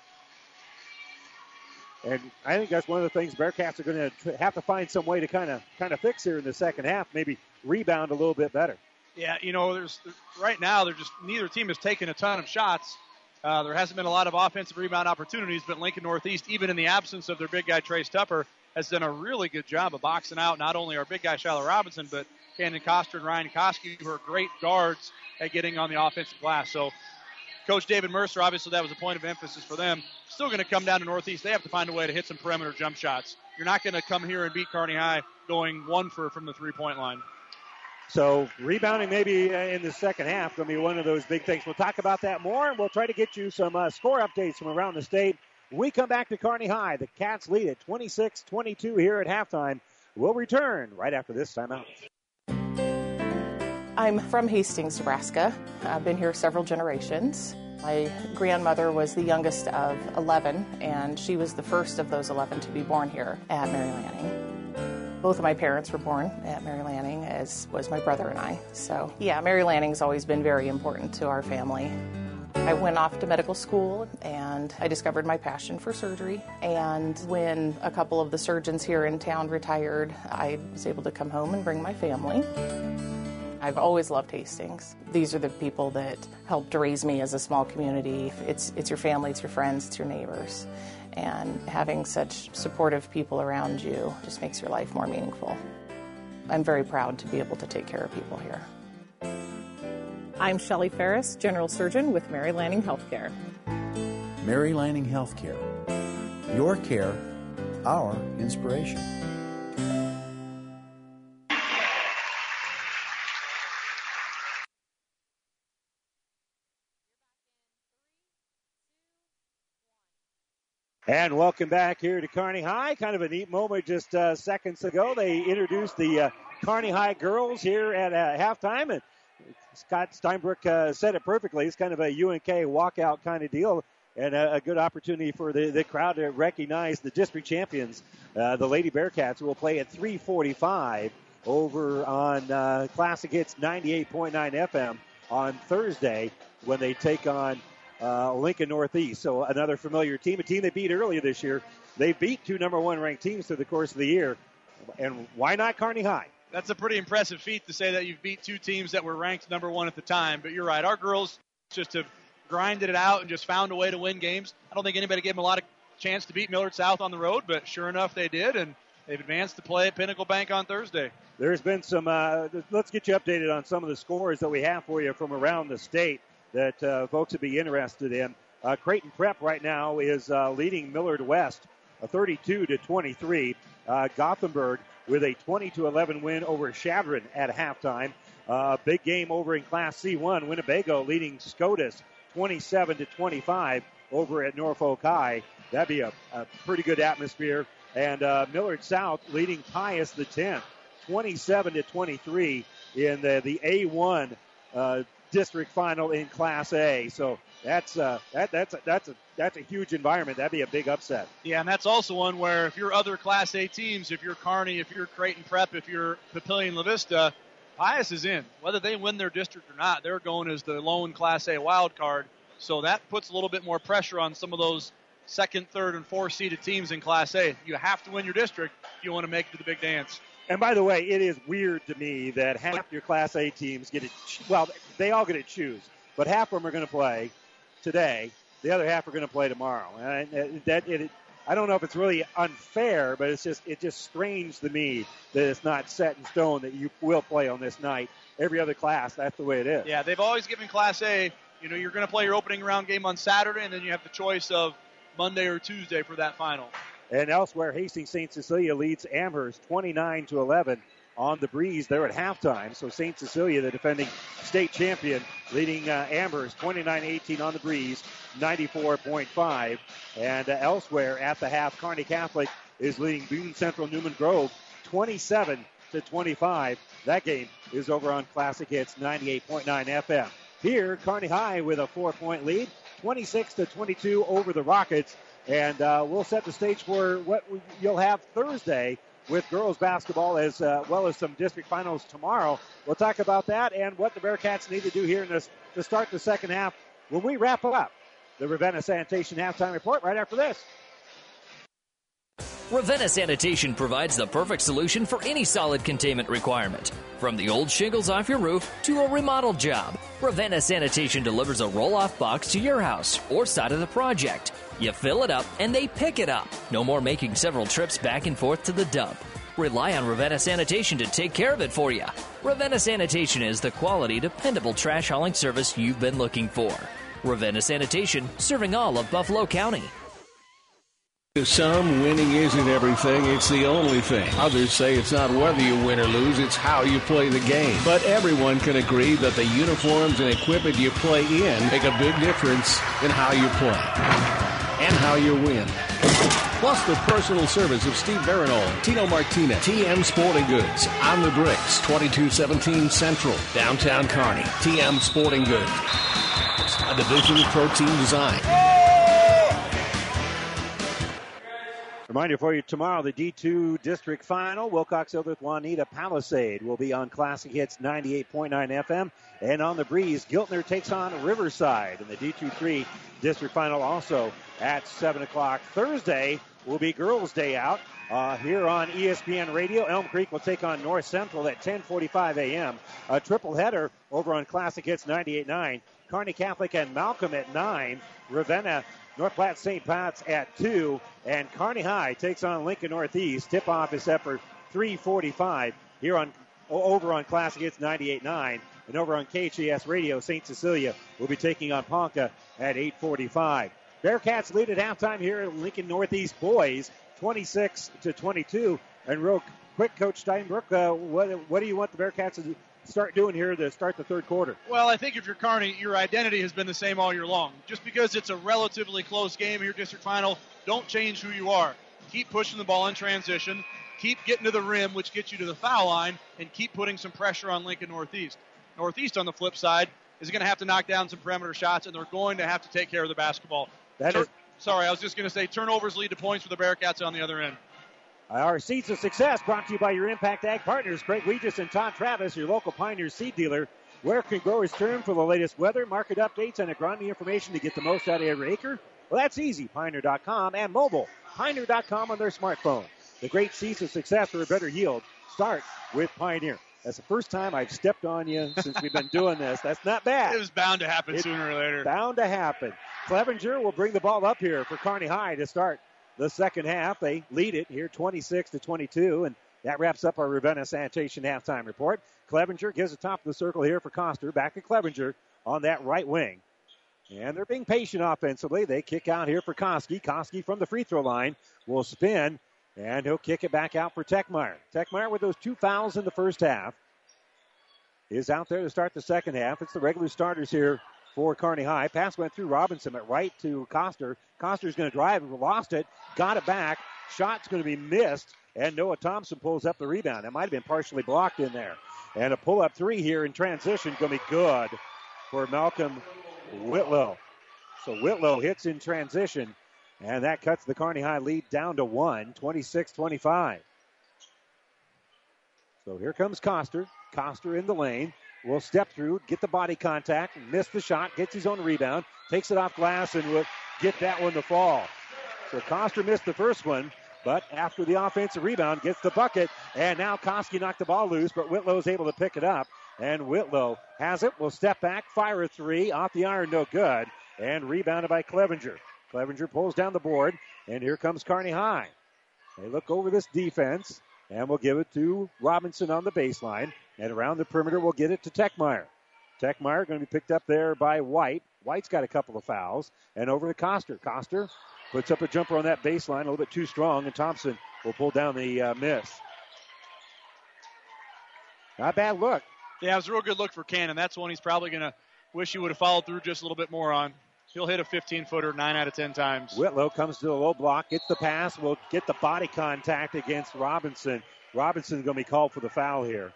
And I think that's one of the things Bearcats are going to have to find some way to kind of kind of fix here in the second half. Maybe rebound a little bit better. Yeah, you know, there's right now they're just neither team has taken a ton of shots. Uh, there hasn't been a lot of offensive rebound opportunities, but Lincoln Northeast, even in the absence of their big guy Trace Tupper, has done a really good job of boxing out not only our big guy Shiloh Robinson, but Cannon Coster and Ryan Koski, who are great guards at getting on the offensive glass. So Coach David Mercer, obviously that was a point of emphasis for them. Still going to come down to Northeast. They have to find a way to hit some perimeter jump shots. You're not going to come here and beat Kearney High going one for from the three point line. So rebounding maybe uh, in the second half going to be one of those big things. We'll talk about that more, and we'll try to get you some uh, score updates from around the state. We come back to Kearney High. The Cats lead at 26-22 here at halftime. We'll return right after this timeout. I'm from Hastings, Nebraska. I've been here several generations. My grandmother was the youngest of 11, and she was the first of those 11 to be born here at Mary Lanning. Both of my parents were born at Mary Lanning, as was my brother and I. So, yeah, Mary Lanning's always been very important to our family. I went off to medical school and I discovered my passion for surgery. And when a couple of the surgeons here in town retired, I was able to come home and bring my family. I've always loved Hastings. These are the people that helped raise me as a small community. It's, it's your family, it's your friends, it's your neighbors. And having such supportive people around you just makes your life more meaningful. I'm very proud to be able to take care of people here. I'm Shelley Ferris, General Surgeon with Mary Lanning Healthcare. Mary Lanning Healthcare. Your care, our inspiration. And welcome back here to Kearney High. Kind of a neat moment just uh, seconds ago. They introduced the uh, Kearney High girls here at uh, halftime, and Scott Steinbrook uh, said it perfectly. It's kind of a UNK walkout kind of deal, and a, a good opportunity for the, the crowd to recognize the district champions, uh, the Lady Bearcats, who will play at 3:45 over on uh, Classic Hits 98.9 FM on Thursday when they take on uh, Lincoln Northeast. So another familiar team, a team they beat earlier this year. They beat two number one ranked teams through the course of the year. And why not Kearney High? That's a pretty impressive feat to say that you've beat two teams that were ranked number one at the time. But you're right, our girls just have grinded it out and just found a way to win games. I don't think anybody gave them a lot of chance to beat Millard South on the road, but sure enough, they did, and they've advanced to play at Pinnacle Bank on Thursday. There's been some. Uh, let's get you updated on some of the scores that we have for you from around the state that uh, folks would be interested in. Uh, Creighton Prep right now is uh, leading Millard West, a 32 to 23. Uh, Gothenburg with a 20 to 11 win over Chadron at halftime. Uh, big game over in Class C1. Winnebago leading SCOTUS 27 to 25 over at Norfolk High. That'd be a, a pretty good atmosphere. And uh, Millard South leading Pius the 10th, 27 to 23 in the, the A1 uh, district final in Class A. So that's uh, that, that's a, that's a that's a huge environment. That'd be a big upset. Yeah, and that's also one where if you're other Class A teams, if you're Kearney, if you're Creighton Prep, if you're Papillion La Vista, Pius is in. Whether they win their district or not, they're going as the lone Class A wild card. So that puts a little bit more pressure on some of those second, third, and fourth seeded teams in Class A. You have to win your district if you want to make it to the big dance. And by the way, it is weird to me that half your Class A teams get to, well, they all get to choose, but half of them are going to play today. The other half are going to play tomorrow. And that it, I don't know if it's really unfair, but it's just it just strange to me that it's not set in stone that you will play on this night. Every other class, that's the way it is. Yeah, they've always given Class A. You know, you're going to play your opening round game on Saturday, and then you have the choice of Monday or Tuesday for that final. And elsewhere, Hastings St. Cecilia leads Amherst 29 to 11 on the breeze there at halftime. So St. Cecilia, the defending state champion, leading uh, Amherst 29-18 on the breeze, 94.5. And uh, elsewhere at the half, Kearney Catholic is leading Boone Central Newman Grove 27 to 25. That game is over on Classic Hits 98.9 FM. Here, Kearney High with a four-point lead, 26 to 22 over the Rockets. And uh, we'll set the stage for what you'll have Thursday with girls basketball as uh, well as some district finals tomorrow. We'll talk about that and what the Bearcats need to do here in this to start the second half when we wrap up the Ravenna Sanitation halftime report right after this. Ravenna Sanitation provides the perfect solution for any solid containment requirement. From the old shingles off your roof to a remodel job, Ravenna Sanitation delivers a roll off box to your house or side of the project. You fill it up and they pick it up. No more making several trips back and forth to the dump. Rely on Ravenna Sanitation to take care of it for you. Ravenna Sanitation is the quality, dependable trash hauling service you've been looking for. Ravenna Sanitation, serving all of Buffalo County. To some, winning isn't everything, it's the only thing. Others say it's not whether you win or lose, it's how you play the game. But everyone can agree that the uniforms and equipment you play in make a big difference in how you play. And how you win. Plus the personal service of Steve Barinol, Tino Martinez, TM Sporting Goods, on the bricks, 2217 Central, downtown Kearney. TM Sporting Goods, a division of Protein Design. Reminder for you tomorrow, the D2 district final. Wilcox Hildreth Juanita Palisade will be on Classic Hits 98.9 FM. And on the breeze, Giltner takes on Riverside. And the D2 3 district final also at 7 o'clock. Thursday will be Girls' Day Out. Uh, here on ESPN Radio, Elm Creek will take on North Central at 10:45 a.m. A triple header over on Classic Hits 98.9. Kearney Catholic and Malcolm at 9. Ravenna North Platte St. Pat's at 2. And Kearney High takes on Lincoln Northeast. Tip off is set for 345 here on over on Classic Hits 98.9. And over on KHAS Radio, St. Cecilia will be taking on Ponca at 845. Bearcats lead at halftime here at Lincoln Northeast boys, 26 to 22. And real quick, Coach Steinbrook, uh, what, what do you want the Bearcats to start doing here to start the third quarter? Well, I think if you're Kearney, your identity has been the same all year long. Just because it's a relatively close game your district final, don't change who you are. Keep pushing the ball in transition, keep getting to the rim, which gets you to the foul line, and keep putting some pressure on Lincoln Northeast. Northeast, on the flip side, is going to have to knock down some perimeter shots, and they're going to have to take care of the basketball. That Tur- is- Sorry, I was just going to say turnovers lead to points for the Bearcats on the other end. Our Seeds of Success brought to you by your Impact Ag partners, Craig Weegis and Todd Travis, your local Pioneer seed dealer. Where can growers turn for the latest weather, market updates, and agronomy information to get the most out of every acre? Well, that's easy. Pioneer.com and mobile. Pioneer.com on their smartphone. The great Seeds of Success for a better yield start with Pioneer. That's the first time I've stepped on you since we've been doing this. That's not bad. It was bound to happen It's sooner or later. Bound to happen. Clevenger will bring the ball up here for Kearney High to start the second half. They lead it here 26 to 22, and that wraps up our Ravenna Sanitation halftime report. Clevenger gives the top of the circle here for Coster. Back to Clevenger on that right wing. And they're being patient offensively. They kick out here for Koski. Koski from the free throw line will spin, and he'll kick it back out for Techmeyer. Techmeyer with those two fouls in the first half is out there to start the second half. It's the regular starters here for Kearney High. Pass went through Robinson at right to Coster. Coster's going to drive, lost it, got it back. Shot's going to be missed, and Noah Thompson pulls up the rebound. That might have been partially blocked in there. And a pull up three here in transition going to be good for Malcolm Whitlow. So Whitlow hits in transition, and that cuts the Kearney High lead down to one, 26 25. So here comes Coster. Coster in the lane. Will step through, get the body contact, miss the shot, gets his own rebound, takes it off glass, and will get that one to fall. So Coster missed the first one, but after the offensive rebound, gets the bucket, and now Koski knocked the ball loose, but Whitlow is able to pick it up, and Whitlow has it. Will step back, fire a three, off the iron, no good, and rebounded by Clevenger. Clevenger pulls down the board, and here comes Kearney High. They look over this defense, and we'll give it to Robinson on the baseline. And around the perimeter, we'll get it to Techmeyer. Techmeyer going to be picked up there by White. White's got a couple of fouls. And over to Coster. Coster puts up a jumper on that baseline, a little bit too strong, and Thompson will pull down the uh, miss. Not a bad look. Yeah, it was a real good look for Cannon. That's one he's probably going to wish he would have followed through just a little bit more on. He'll hit a 15 footer nine out of 10 times. Whitlow comes to the low block, gets the pass, will get the body contact against Robinson. Robinson's going to be called for the foul here.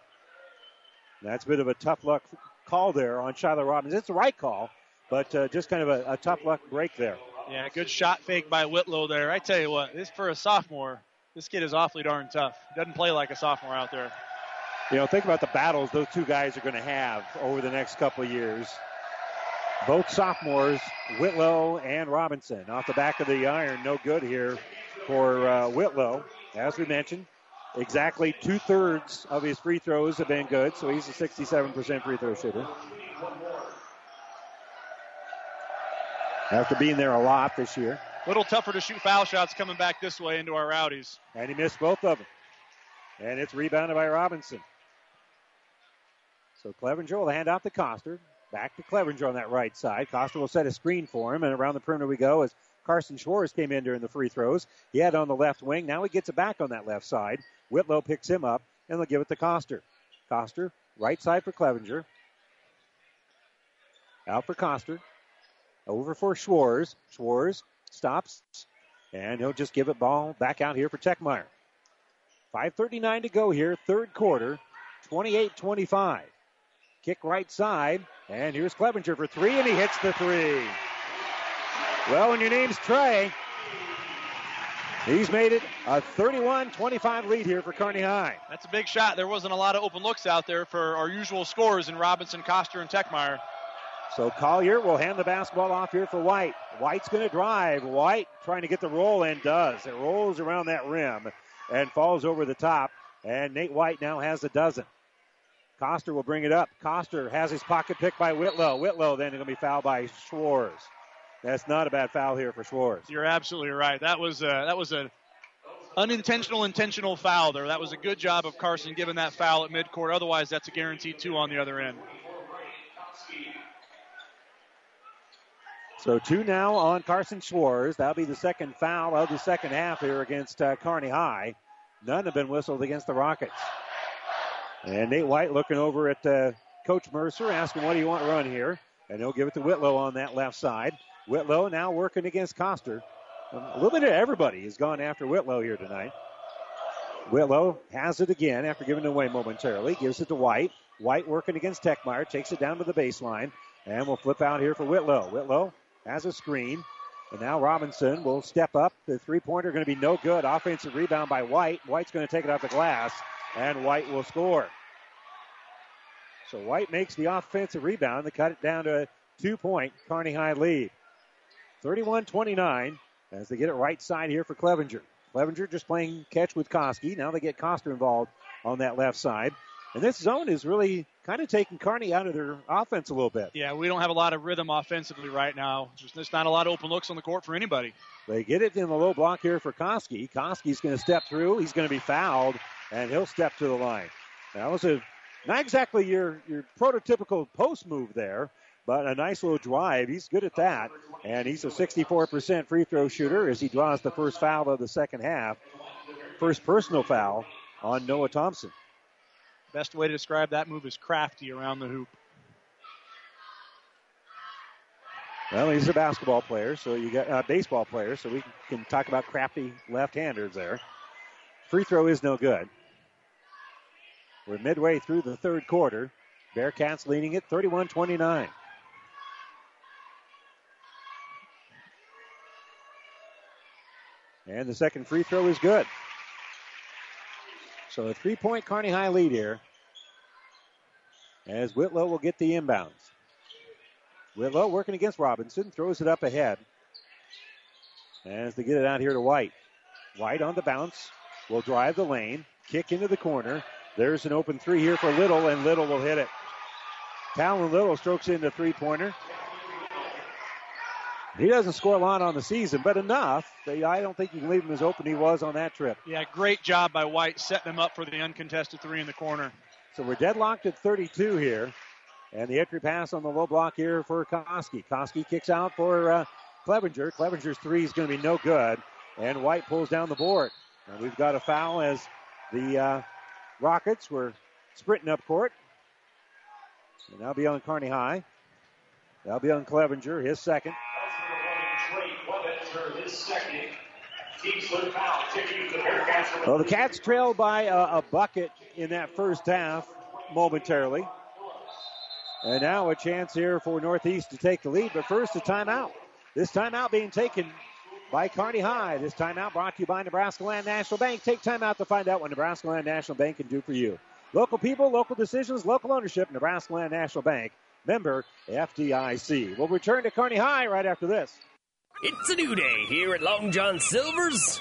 That's a bit of a tough luck call there on Shiloh Robinson. It's the right call, but uh, just kind of a, a tough luck break there. Yeah, good shot fake by Whitlow there. I tell you what, this for a sophomore, this kid is awfully darn tough. Doesn't play like a sophomore out there. You know, think about the battles those two guys are going to have over the next couple of years. Both sophomores, Whitlow and Robinson, off the back of the iron. No good here for uh, Whitlow. As we mentioned, exactly two thirds of his free throws have been good, so he's a 67% free throw shooter. After being there a lot this year. A little tougher to shoot foul shots coming back this way into our rowdies. And he missed both of them. And it's rebounded by Robinson. So Clevenger will hand off to Coster. Back to Clevenger on that right side. Coster will set a screen for him, and around the perimeter we go as Carson Schwartz came in during the free throws. He had on the left wing. Now he gets it back on that left side. Whitlow picks him up, and they'll give it to Coster. Coster, right side for Clevenger. Out for Coster. Over for Schwartz. Schwartz stops, and he'll just give it ball back out here for Techmeyer. 5.39 to go here, third quarter, 28 25. Kick right side, and here's Clevenger for three, and he hits the three. Well, when your name's Trey, he's made it a 31 25 lead here for Kearney High. That's a big shot. There wasn't a lot of open looks out there for our usual scores in Robinson, Coster, and Techmeyer. So Collier will hand the basketball off here for White. White's going to drive. White trying to get the roll and does. It rolls around that rim and falls over the top. And Nate White now has a dozen. Coster will bring it up. Coster has his pocket picked by Whitlow. Whitlow then going to be fouled by Schwartz. That's not a bad foul here for Schwartz. You're absolutely right. That was a, that was an unintentional intentional foul there. That was a good job of Carson giving that foul at midcourt. Otherwise, that's a guaranteed two on the other end. So two now on Carson Schwartz. That'll be the second foul of the second half here against uh, Kearney High. None have been whistled against the Rockets. And Nate White looking over at uh, Coach Mercer, asking what do you want run here, and he'll give it to Whitlow on that left side. Whitlow now working against Coster. A little bit of everybody has gone after Whitlow here tonight. Whitlow has it again after giving it away momentarily. Gives it to White. White working against Techmeyer. Takes it down to the baseline. And we'll flip out here for Whitlow. Whitlow has a screen. And now Robinson will step up. The three pointer going to be no good. Offensive rebound by White. White's going to take it off the glass. And White will score. So White makes the offensive rebound to cut it down to a two point Kearney High lead. 31 29 as they get it right side here for Clevenger. Clevenger just playing catch with Koski. Now they get Coster involved on that left side. And this zone is really kind of taking Kearney out of their offense a little bit. Yeah, we don't have a lot of rhythm offensively right now. There's just not a lot of open looks on the court for anybody. They get it in the low block here for Koski. Koski's going to step through. He's going to be fouled, and he'll step to the line. That was a not exactly your your prototypical post move there, but a nice little drive. He's good at that, and he's a 64% free throw shooter as he draws the first foul of the second half. First personal foul on Noah Thompson. Best way to describe that move is crafty around the hoop. Well, he's a basketball player, so you got a uh, baseball player, so we can talk about crafty left-handers there. Free throw is no good. We're midway through the third quarter. Bearcats leading it 31 29. And the second free throw is good. So a three point Kearney High lead here. As Whitlow will get the inbounds. Whitlow working against Robinson, throws it up ahead. As they get it out here to White. White on the bounce, will drive the lane, kick into the corner. There's an open three here for Little, and Little will hit it. Talon Little strokes in the three pointer. He doesn't score a lot on the season, but enough. I don't think you can leave him as open he was on that trip. Yeah, great job by White setting him up for the uncontested three in the corner. So we're deadlocked at 32 here. And the entry pass on the low block here for Koski. Koski kicks out for uh, Clevenger. Clevenger's three is going to be no good. And White pulls down the board. And we've got a foul as the uh, Rockets were sprinting up court. And that'll be on Kearney High. That'll be on Clevenger, his second. Well, the Cats trailed by a, a, bucket in that first half momentarily. And now a chance here for Northeast to take the lead, but first a timeout. This timeout being taken by Kearney High. This timeout brought to you by Nebraska Land National Bank. Take time out to find out what Nebraska Land National Bank can do for you. Local people, local decisions, local ownership, Nebraska Land National Bank. Member FDIC. We'll return to Kearney High right after this. It's a new day here at Long John Silver's.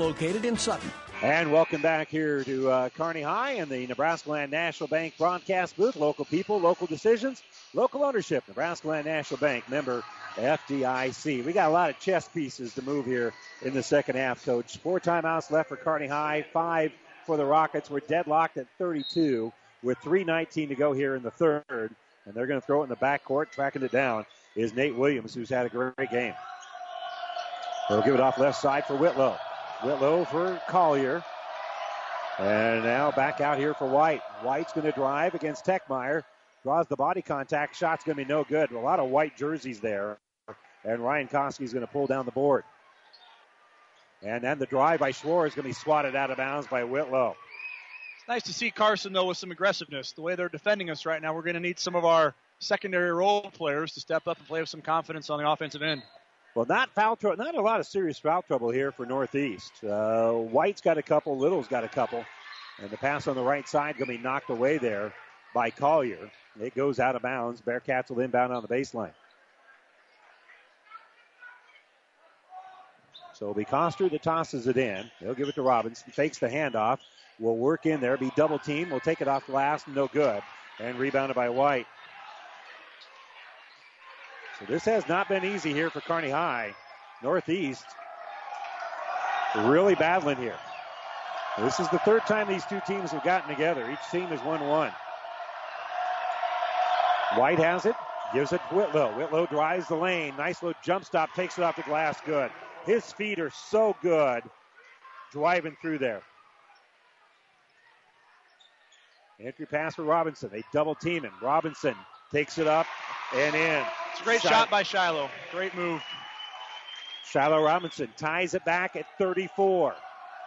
located in Sutton. And welcome back here to uh, Kearney High and the Nebraska Land National Bank broadcast booth. Local people, local decisions, local ownership. Nebraska Land National Bank member FDIC. We got a lot of chess pieces to move here in the second half, Coach. Four timeouts left for Kearney High, five for the Rockets. We're deadlocked at 32 with 3.19 to go here in the third. And they're going to throw it in the backcourt. Tracking it down is Nate Williams, who's had a great game. They'll give it off left side for Whitlow. Whitlow for Collier. And now back out here for White. White's going to drive against Techmeyer. Draws the body contact. Shot's going to be no good. A lot of white jerseys there. And Ryan Koski's going to pull down the board. And then the drive by Schwartz is going to be swatted out of bounds by Whitlow. It's nice to see Carson, though, with some aggressiveness. The way they're defending us right now, we're going to need some of our secondary role players to step up and play with some confidence on the offensive end. Well, not foul trouble, not a lot of serious foul trouble here for Northeast. Uh, White's got a couple, Little's got a couple, and the pass on the right side going to be knocked away there by Collier. It goes out of bounds. Bearcats will inbound on the baseline. So it'll be Coster that tosses it in. He'll give it to Robinson. Fakes the handoff. Will work in there. Be double team. Will take it off glass. No good. And rebounded by White. So this has not been easy here for Kearney High. Northeast really battling here. This is the third time these two teams have gotten together. Each team has won one. White has it, gives it to Whitlow. Whitlow drives the lane. Nice little jump stop, takes it off the glass. Good. His feet are so good driving through there. Entry pass for Robinson. They double team him. Robinson takes it up and in. It's a great shot, shot by Shiloh. Great move. Shiloh Robinson ties it back at 34.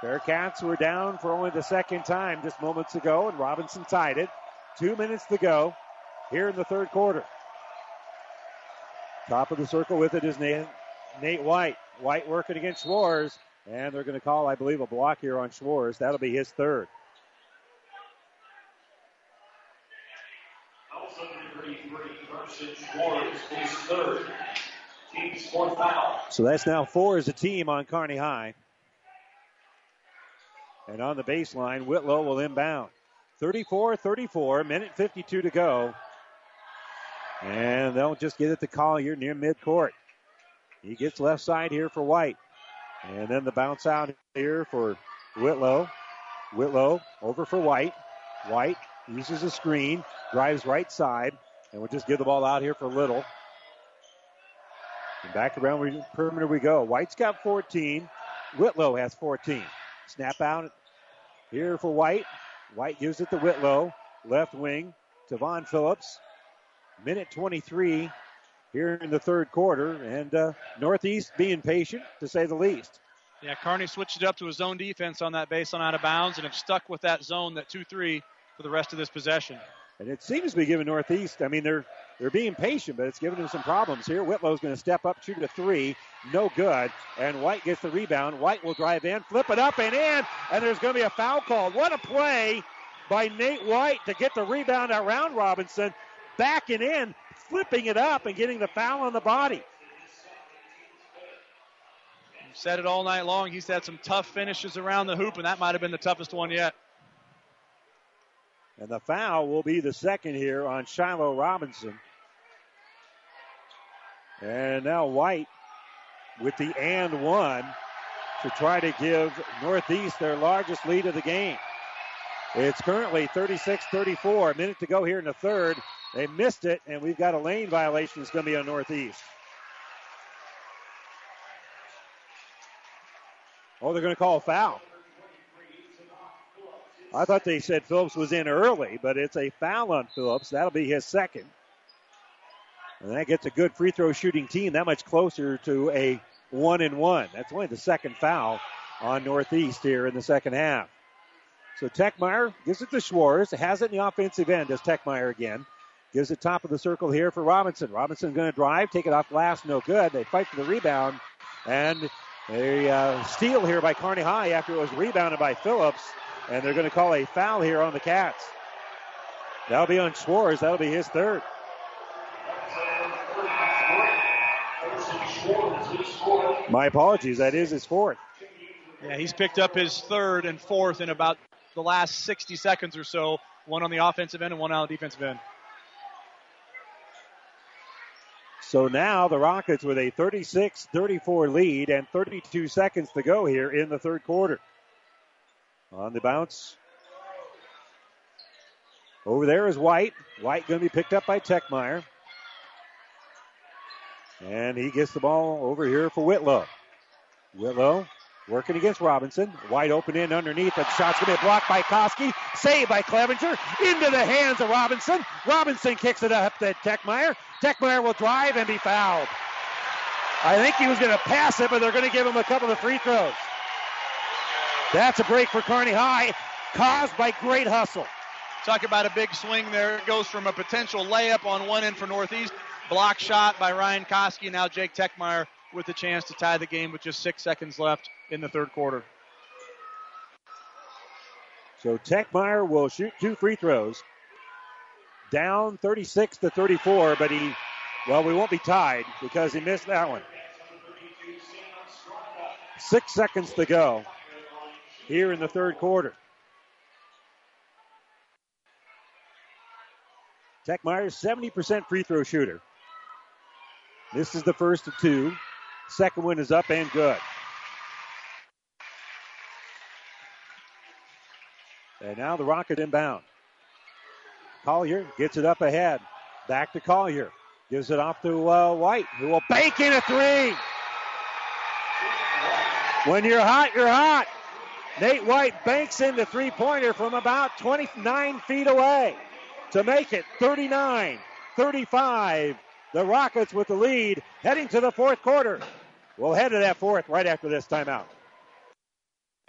Bearcats were down for only the second time just moments ago, and Robinson tied it. Two minutes to go here in the third quarter. Top of the circle with it is Nate, Nate White. White working against Schwartz, and they're going to call, I believe, a block here on Schwartz. That'll be his third. So that's now four as a team on Kearney High. And on the baseline, Whitlow will inbound. 34 34, minute 52 to go. And they'll just get it to Collier near midcourt. He gets left side here for White. And then the bounce out here for Whitlow. Whitlow over for White. White uses a screen, drives right side, and we'll just give the ball out here for Little. And back around the perimeter we go. White's got 14. Whitlow has 14. Snap out here for White. White gives it to Whitlow. Left wing to Vaughn Phillips. Minute 23 here in the third quarter, and uh, Northeast being patient to say the least. Yeah, Kearney switched it up to a zone defense on that baseline out of bounds and have stuck with that zone, that 2 3, for the rest of this possession. And it seems to be giving Northeast, I mean, they're they're being patient, but it's giving them some problems here. Whitlow's going to step up, shoot a three, no good. And White gets the rebound. White will drive in, flip it up and in, and there's going to be a foul called. What a play by Nate White to get the rebound around Robinson, backing in, flipping it up, and getting the foul on the body. Said it all night long. He's had some tough finishes around the hoop, and that might have been the toughest one yet. And the foul will be the second here on Shiloh Robinson. And now White with the and one to try to give Northeast their largest lead of the game. It's currently 36 34. A minute to go here in the third. They missed it, and we've got a lane violation that's going to be on Northeast. Oh, they're going to call a foul. I thought they said Phillips was in early, but it's a foul on Phillips. That'll be his second. And that gets a good free throw shooting team that much closer to a one and one. That's only the second foul on Northeast here in the second half. So Techmeyer gives it to Schwartz. Has it in the offensive end. Does Techmeyer again. Gives it top of the circle here for Robinson. Robinson going to drive, take it off glass, no good. They fight for the rebound, and a uh, steal here by Kearney High after it was rebounded by Phillips, and they're going to call a foul here on the Cats. That'll be on Schwartz. That'll be his third. My apologies. That is his fourth. Yeah, he's picked up his third and fourth in about the last 60 seconds or so. One on the offensive end and one on the defensive end. So now the Rockets with a 36 34 lead and 32 seconds to go here in the third quarter. On the bounce. Over there is White. White going to be picked up by Techmeyer. And he gets the ball over here for Whitlow. Whitlow working against Robinson. Wide open in underneath. And shot's going to be blocked by Koski. Saved by Clevenger. Into the hands of Robinson. Robinson kicks it up to Techmeyer. Techmeyer will drive and be fouled. I think he was going to pass it, but they're going to give him a couple of free throws. That's a break for Kearney High, caused by great hustle. Talk about a big swing there. It goes from a potential layup on one end for Northeast, block shot by Ryan Koski. Now Jake Techmeyer with the chance to tie the game with just six seconds left in the third quarter. So Techmeyer will shoot two free throws down 36 to 34, but he, well, we won't be tied because he missed that one. Six seconds to go here in the third quarter. Techmeyer's 70% free throw shooter. This is the first of two. Second one is up and good. And now the Rocket inbound. Collier gets it up ahead. Back to Collier. Gives it off to uh, White, who will bank in a three. When you're hot, you're hot. Nate White banks in the three pointer from about 29 feet away to make it 39 35. The Rockets with the lead heading to the fourth quarter. We'll head to that fourth right after this timeout.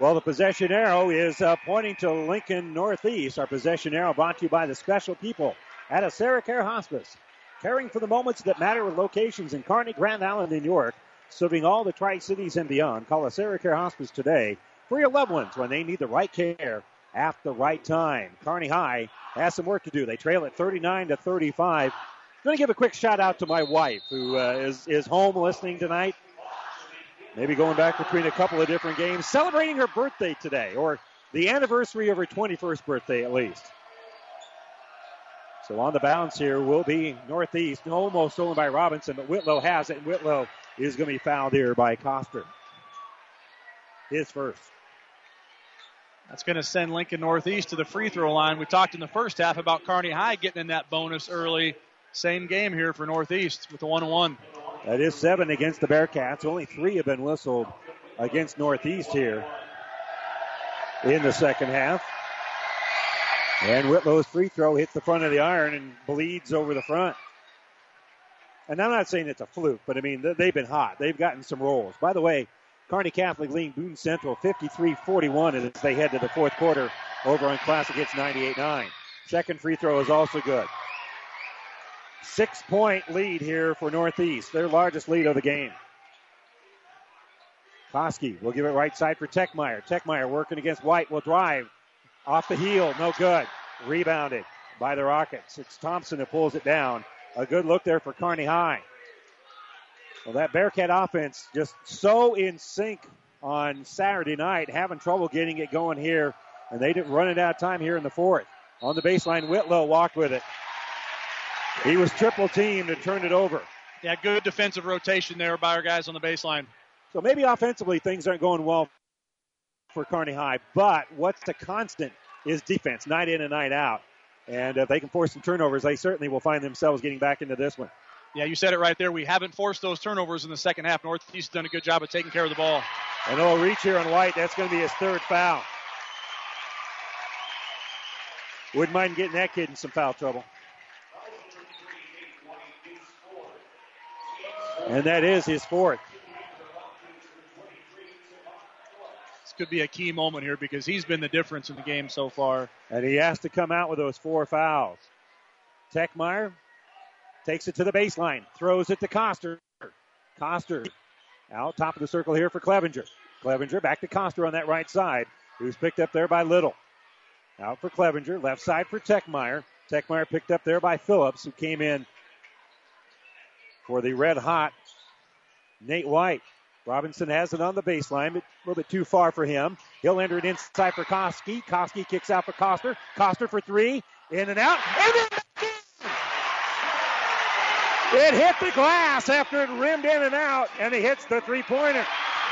Well, the possession arrow is uh, pointing to Lincoln Northeast. Our possession arrow brought to you by the special people at AseraCare Hospice. Caring for the moments that matter with locations in Kearney, Grand Island, and York. Serving all the Tri Cities and beyond. Call AseraCare Hospice today for your loved ones when they need the right care at the right time. Kearney High has some work to do. They trail at 39 to 35. I'm going to give a quick shout out to my wife who uh, is is home listening tonight. Maybe going back between a couple of different games, celebrating her birthday today, or the anniversary of her 21st birthday at least. So on the bounce here will be Northeast, almost stolen by Robinson, but Whitlow has it, and Whitlow is going to be fouled here by Coster. His first. That's going to send Lincoln Northeast to the free throw line. We talked in the first half about Kearney High getting in that bonus early. Same game here for Northeast with the 1 1. That is seven against the Bearcats. Only three have been whistled against Northeast here in the second half. And Whitlow's free throw hits the front of the iron and bleeds over the front. And I'm not saying it's a fluke, but I mean, they've been hot. They've gotten some rolls. By the way, Kearney Catholic leading Boone Central 53-41 as they head to the fourth quarter over on Classic Hits 98-9. Second free throw is also good. Six point lead here for Northeast, their largest lead of the game. Koski will give it right side for Techmeyer. Techmeyer working against White will drive off the heel, no good. Rebounded by the Rockets. It's Thompson that pulls it down. A good look there for Kearney High. Well, that Bearcat offense just so in sync on Saturday night, having trouble getting it going here, and they didn't run it out of time here in the fourth. On the baseline, Whitlow walked with it. He was triple teamed and turned it over. Yeah, good defensive rotation there by our guys on the baseline. So maybe offensively things aren't going well for Kearney High, but what's the constant is defense, night in and night out. And if they can force some turnovers, they certainly will find themselves getting back into this one. Yeah, you said it right there. We haven't forced those turnovers in the second half. Northeast has done a good job of taking care of the ball. And little reach here on White. That's going to be his third foul. Wouldn't mind getting that kid in some foul trouble. And that is his fourth. This could be a key moment here because he's been the difference in the game so far. And he has to come out with those four fouls. Techmeyer takes it to the baseline, throws it to Coster. Coster out top of the circle here for Clevenger. Clevenger back to Coster on that right side, who's picked up there by Little. Out for Clevenger, left side for Techmeyer. Techmeyer picked up there by Phillips, who came in for the red hot Nate White. Robinson has it on the baseline, but a little bit too far for him. He'll enter it inside for Koski. Koski kicks out for Coster. Coster for three. In and out. And it hit the glass after it rimmed in and out, and he hits the three pointer.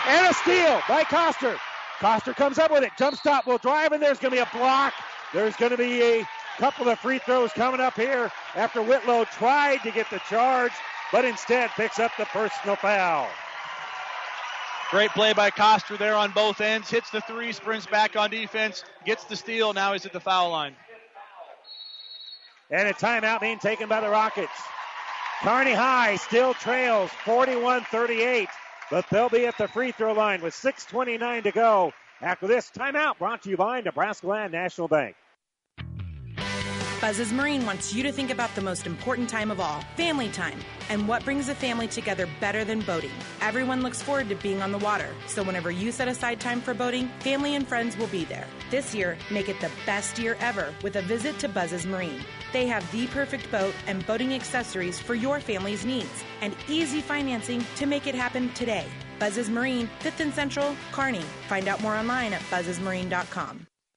And a steal by Coster. Coster comes up with it. Jump stop will drive, and there's going to be a block. There's going to be a couple of free throws coming up here after Whitlow tried to get the charge, but instead picks up the personal foul. Great play by Coster there on both ends. Hits the three, sprints back on defense, gets the steal. Now he's at the foul line. And a timeout being taken by the Rockets. Kearney High still trails 41 38, but they'll be at the free throw line with 6.29 to go. After this timeout, brought to you by Nebraska Land National Bank. Buzz's Marine wants you to think about the most important time of all family time. And what brings a family together better than boating? Everyone looks forward to being on the water, so whenever you set aside time for boating, family and friends will be there. This year, make it the best year ever with a visit to Buzz's Marine. They have the perfect boat and boating accessories for your family's needs and easy financing to make it happen today. Buzz's Marine, 5th and Central, Kearney. Find out more online at buzzesmarine.com.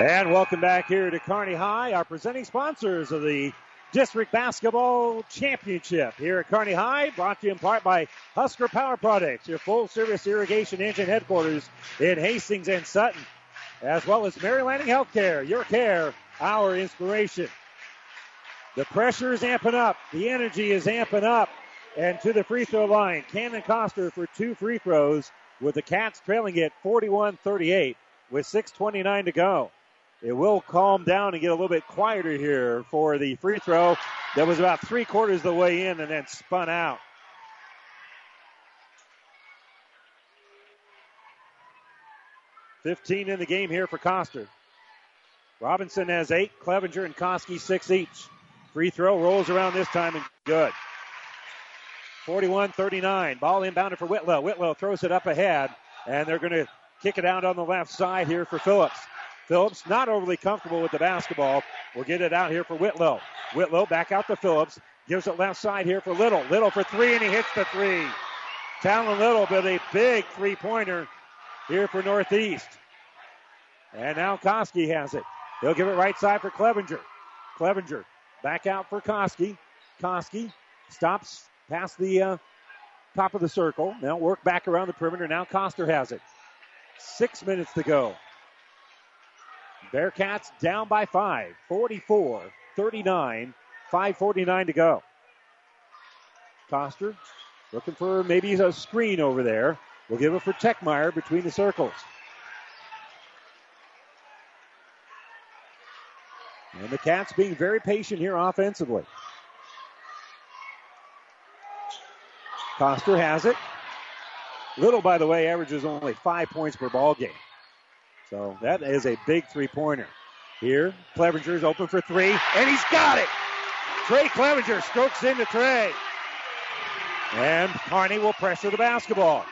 And welcome back here to Kearney High, our presenting sponsors of the District Basketball Championship here at Kearney High, brought to you in part by Husker Power Products, your full service irrigation engine headquarters in Hastings and Sutton, as well as Mary Lanning Healthcare, your care, our inspiration. The pressure is amping up, the energy is amping up, and to the free throw line, Cannon Coster for two free throws, with the Cats trailing it 41 38 with 6.29 to go. It will calm down and get a little bit quieter here for the free throw that was about three quarters of the way in and then spun out. Fifteen in the game here for Coster. Robinson has eight, Clevenger and Koski six each. Free throw rolls around this time and good. 41-39. Ball inbounded for Whitlow. Whitlow throws it up ahead, and they're going to kick it out on the left side here for Phillips. Phillips not overly comfortable with the basketball. We'll get it out here for Whitlow. Whitlow back out to Phillips. Gives it left side here for Little. Little for three, and he hits the three. Talon Little, but a big three pointer here for Northeast. And now Koski has it. He'll give it right side for Clevenger. Clevenger back out for Koski. Koski stops past the uh, top of the circle. Now work back around the perimeter. Now Coster has it. Six minutes to go. Bearcats down by five. 44 39. 5.49 to go. Coster looking for maybe a screen over there. We'll give it for Techmeyer between the circles. And the Cats being very patient here offensively. Coster has it. Little, by the way, averages only five points per ball game. So that is a big three pointer. Here, Clevenger's open for three, and he's got it. Trey Clevenger strokes into Trey. And Kearney will pressure the basketball.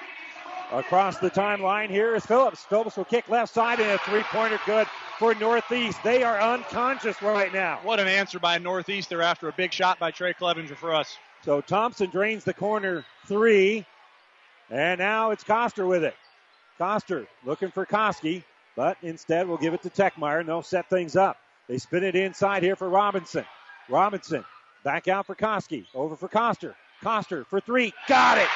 Across the timeline here is Phillips. Phillips will kick left side and a three pointer good for Northeast. They are unconscious right now. What an answer by Northeast. They're after a big shot by Trey Clevenger for us. So Thompson drains the corner three. And now it's Coster with it. Coster looking for Koski, but instead we'll give it to Techmeyer and they'll set things up. They spin it inside here for Robinson. Robinson back out for Koski. Over for Coster. Coster for three. Got it.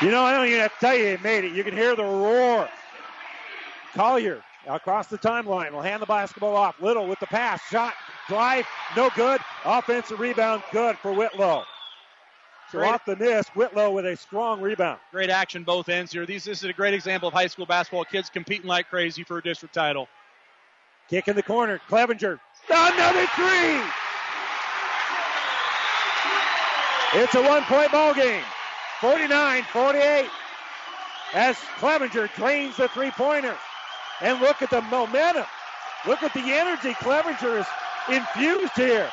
You know, I don't even have to tell you they made it. You can hear the roar. Collier across the timeline will hand the basketball off. Little with the pass. Shot. Drive. No good. Offensive rebound. Good for Whitlow. So Great. off the miss, Whitlow with a strong rebound. Great action both ends here. These, this is a great example of high school basketball. Kids competing like crazy for a district title. Kick in the corner. Clevenger. Another three. It's a one point ball game. 49 48. As Clevenger drains the three pointer. And look at the momentum. Look at the energy Clevenger is infused here.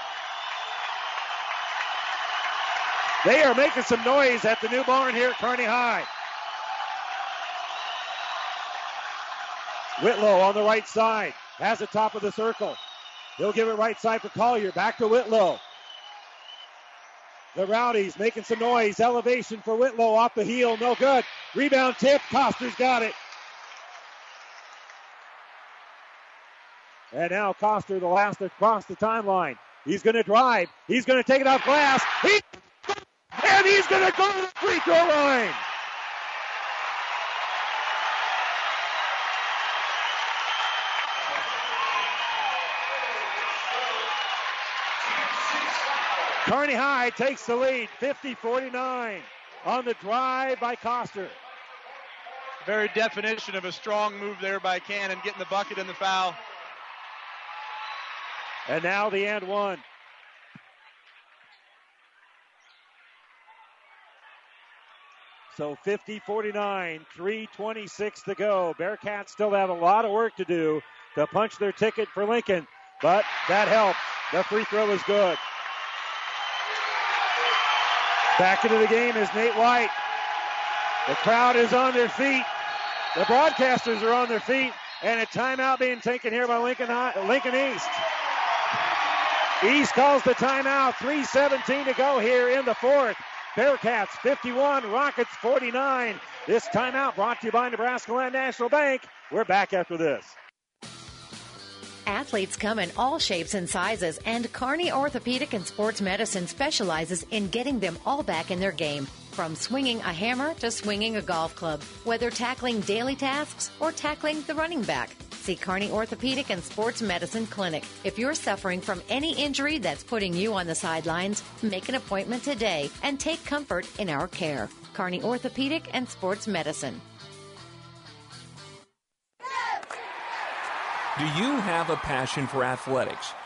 They are making some noise at the new barn here at Kearney High. Whitlow on the right side has the top of the circle. He'll give it right side for Collier. Back to Whitlow. The Rowdies making some noise. Elevation for Whitlow off the heel. No good. Rebound tip. Coster's got it. And now Coster, the last across the timeline. He's going to drive. He's going to take it off glass. He, and he's going to go to the free throw line. Kearney High takes the lead, 50-49 on the drive by Coster. Very definition of a strong move there by Cannon, getting the bucket and the foul. And now the end one. So 50 49, 326 to go. Bearcats still have a lot of work to do to punch their ticket for Lincoln, but that helps. The free throw is good. Back into the game is Nate White. The crowd is on their feet. The broadcasters are on their feet, and a timeout being taken here by Lincoln, Lincoln East. East calls the timeout. 3.17 to go here in the fourth. Bearcats 51, Rockets 49. This timeout brought to you by Nebraska Land National Bank. We're back after this. Athletes come in all shapes and sizes, and Kearney Orthopedic and Sports Medicine specializes in getting them all back in their game. From swinging a hammer to swinging a golf club, whether tackling daily tasks or tackling the running back. See Kearney Orthopedic and Sports Medicine Clinic. If you're suffering from any injury that's putting you on the sidelines, make an appointment today and take comfort in our care. Kearney Orthopedic and Sports Medicine. Do you have a passion for athletics?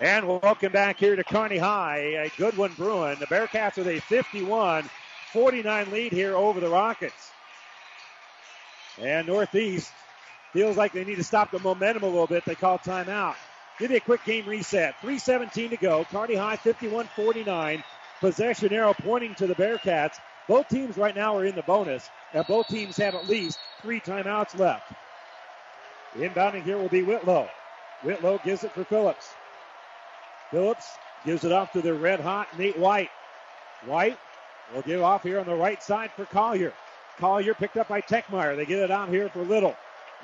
And welcome back here to Kearney High. A good one brewing. The Bearcats with a 51 49 lead here over the Rockets. And Northeast feels like they need to stop the momentum a little bit. They call timeout. Give me a quick game reset. 3.17 to go. Kearney High 51 49. Possession arrow pointing to the Bearcats. Both teams right now are in the bonus, and both teams have at least three timeouts left. Inbounding here will be Whitlow. Whitlow gives it for Phillips. Phillips gives it off to the red hot Nate White. White will give off here on the right side for Collier. Collier picked up by Techmeyer. They get it out here for Little.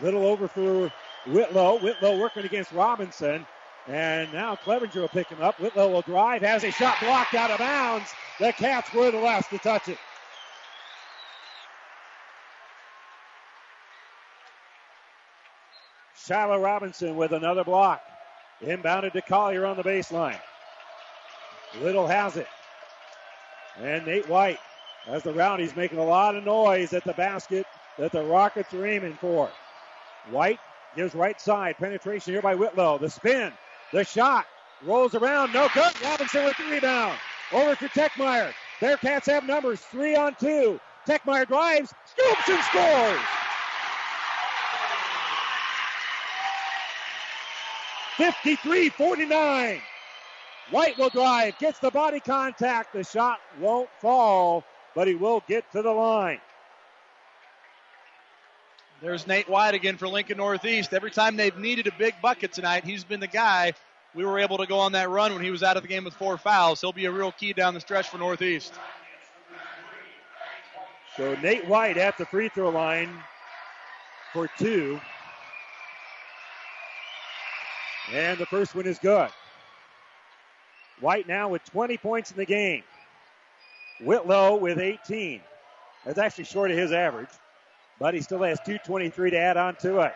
Little over for Whitlow. Whitlow working against Robinson. And now Clevenger will pick him up. Whitlow will drive, has a shot blocked out of bounds. The Cats were the last to touch it. Shiloh Robinson with another block. Inbounded to Collier on the baseline. Little has it. And Nate White, as the Rowdies making a lot of noise at the basket that the Rockets are aiming for. White gives right side. Penetration here by Whitlow. The spin. The shot. Rolls around. No good. Robinson with the rebound. Over to Techmeyer. Bearcats have numbers. Three on two. Techmeyer drives. Scoops and scores. 53 49. White will drive, gets the body contact. The shot won't fall, but he will get to the line. There's Nate White again for Lincoln Northeast. Every time they've needed a big bucket tonight, he's been the guy. We were able to go on that run when he was out of the game with four fouls. He'll be a real key down the stretch for Northeast. So Nate White at the free throw line for two. And the first one is good. White now with 20 points in the game. Whitlow with 18. That's actually short of his average, but he still has 223 to add on to it.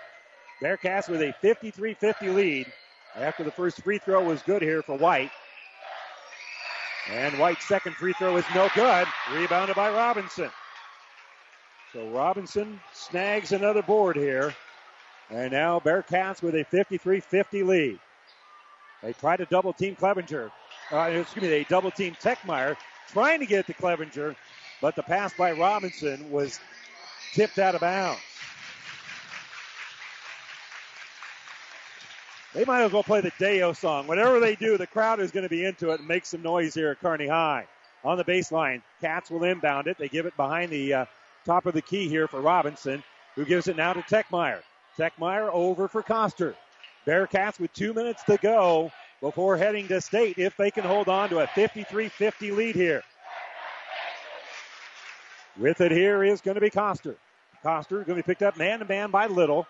Bearcats with a 53 50 lead after the first free throw was good here for White. And White's second free throw is no good. Rebounded by Robinson. So Robinson snags another board here. And now Bearcats with a 53 50 lead. They try to double team Clevenger. Uh, excuse me, they double team Techmeyer, trying to get to Clevenger, but the pass by Robinson was tipped out of bounds. They might as well play the Deo song. Whatever they do, the crowd is going to be into it and make some noise here at Kearney High. On the baseline, Cats will inbound it. They give it behind the uh, top of the key here for Robinson, who gives it now to Techmeyer. Techmeyer over for Coster. Bearcats with two minutes to go before heading to state if they can hold on to a 53 50 lead here. With it here is going to be Coster. Coster going to be picked up man to man by Little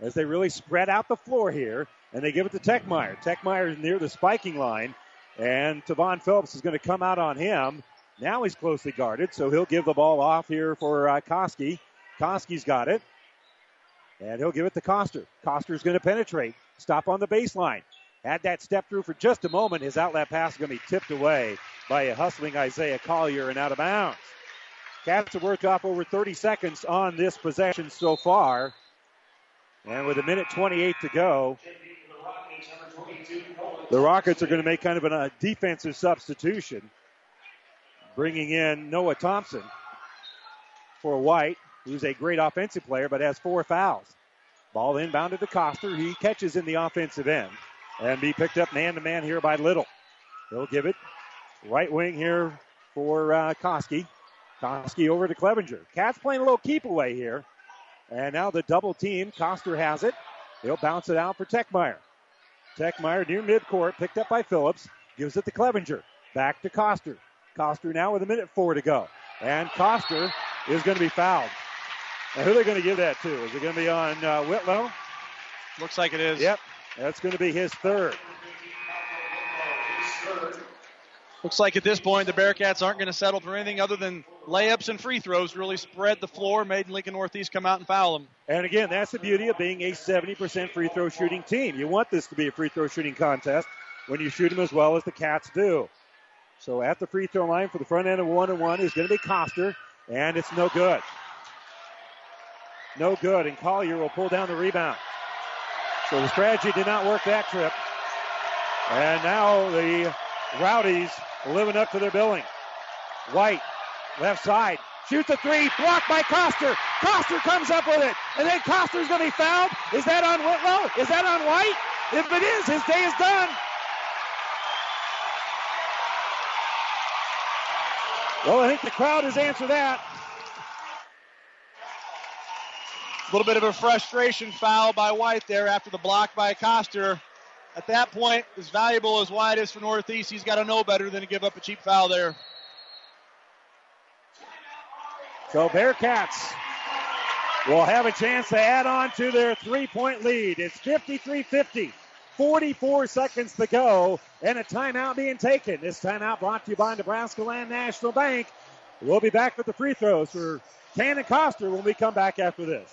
as they really spread out the floor here. And they give it to Techmeyer. Techmeyer is near the spiking line. And Tavon Phillips is going to come out on him. Now he's closely guarded, so he'll give the ball off here for uh, Koski. Koski's got it. And he'll give it to Coster. Coster's going to penetrate. Stop on the baseline. Had that step through for just a moment. His outlet pass is going to be tipped away by a hustling Isaiah Collier and out of bounds. Cats have worked off over 30 seconds on this possession so far. And with a minute 28 to go, the Rockets are going to make kind of a defensive substitution, bringing in Noah Thompson for White, who's a great offensive player but has four fouls. Ball inbounded to Coster. He catches in the offensive end and be picked up man to man here by Little. He'll give it right wing here for uh, Koski. Koski over to Clevenger. Cats playing a little keep away here. And now the double team. Coster has it. He'll bounce it out for Techmeyer. Techmeyer near midcourt, picked up by Phillips. Gives it to Clevenger. Back to Coster. Coster now with a minute four to go. And Coster is going to be fouled. Now, who are they going to give that to? Is it going to be on uh, Whitlow? Looks like it is. Yep. That's going to be his third. Looks like at this point the Bearcats aren't going to settle for anything other than layups and free throws. Really spread the floor, made Lincoln Northeast come out and foul them. And again, that's the beauty of being a 70% free throw shooting team. You want this to be a free throw shooting contest when you shoot them as well as the Cats do. So at the free throw line for the front end of one and one is going to be Coster, and it's no good. No good, and Collier will pull down the rebound. So the strategy did not work that trip. And now the Rowdies living up to their billing. White, left side, shoots a three, blocked by Coster. Coster comes up with it, and then Coster's going to be fouled. Is that on Whitlow? Is that on White? If it is, his day is done. Well, I think the crowd has answered that. A little bit of a frustration foul by White there after the block by Coster. At that point, as valuable as White is for Northeast, he's got to know better than to give up a cheap foul there. So Bearcats will have a chance to add on to their three point lead. It's 53 50. 44 seconds to go, and a timeout being taken. This timeout brought to you by Nebraska Land National Bank. We'll be back with the free throws for Cannon Coster when we come back after this.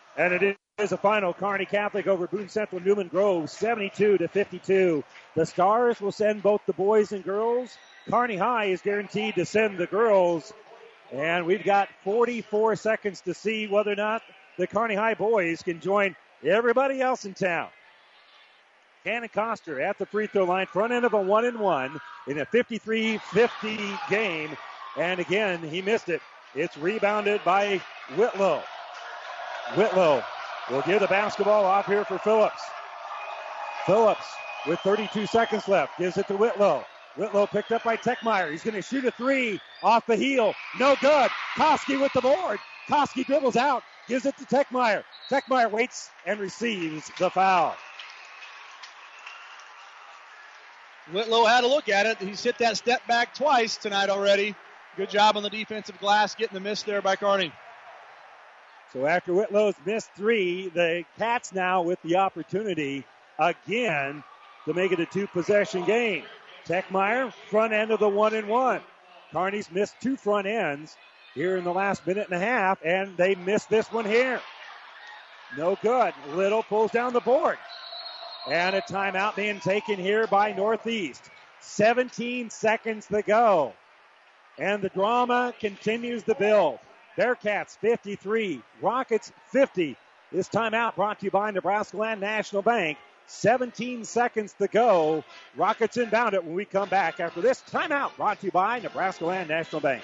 And it is a final Kearney Catholic over Boone Central Newman Grove, 72 to 52. The Stars will send both the boys and girls. Kearney High is guaranteed to send the girls. And we've got 44 seconds to see whether or not the Kearney High boys can join everybody else in town. Cannon Coster at the free throw line, front end of a one and one in a 53-50 game. And again, he missed it. It's rebounded by Whitlow. Whitlow will give the basketball off here for Phillips. Phillips with 32 seconds left gives it to Whitlow. Whitlow picked up by Techmeyer. He's going to shoot a three off the heel. No good. Koski with the board. Koski dribbles out, gives it to Techmeyer. Techmeyer waits and receives the foul. Whitlow had a look at it. He's hit that step back twice tonight already. Good job on the defensive glass, getting the miss there by Kearney. So after Whitlow's missed three, the Cats now with the opportunity again to make it a two possession game. Techmeyer, front end of the one and one. Kearney's missed two front ends here in the last minute and a half, and they missed this one here. No good. Little pulls down the board. And a timeout being taken here by Northeast. 17 seconds to go. And the drama continues to build. Bearcats 53, Rockets 50. This timeout brought to you by Nebraska Land National Bank. 17 seconds to go. Rockets inbound it when we come back after this timeout brought to you by Nebraska Land National Bank.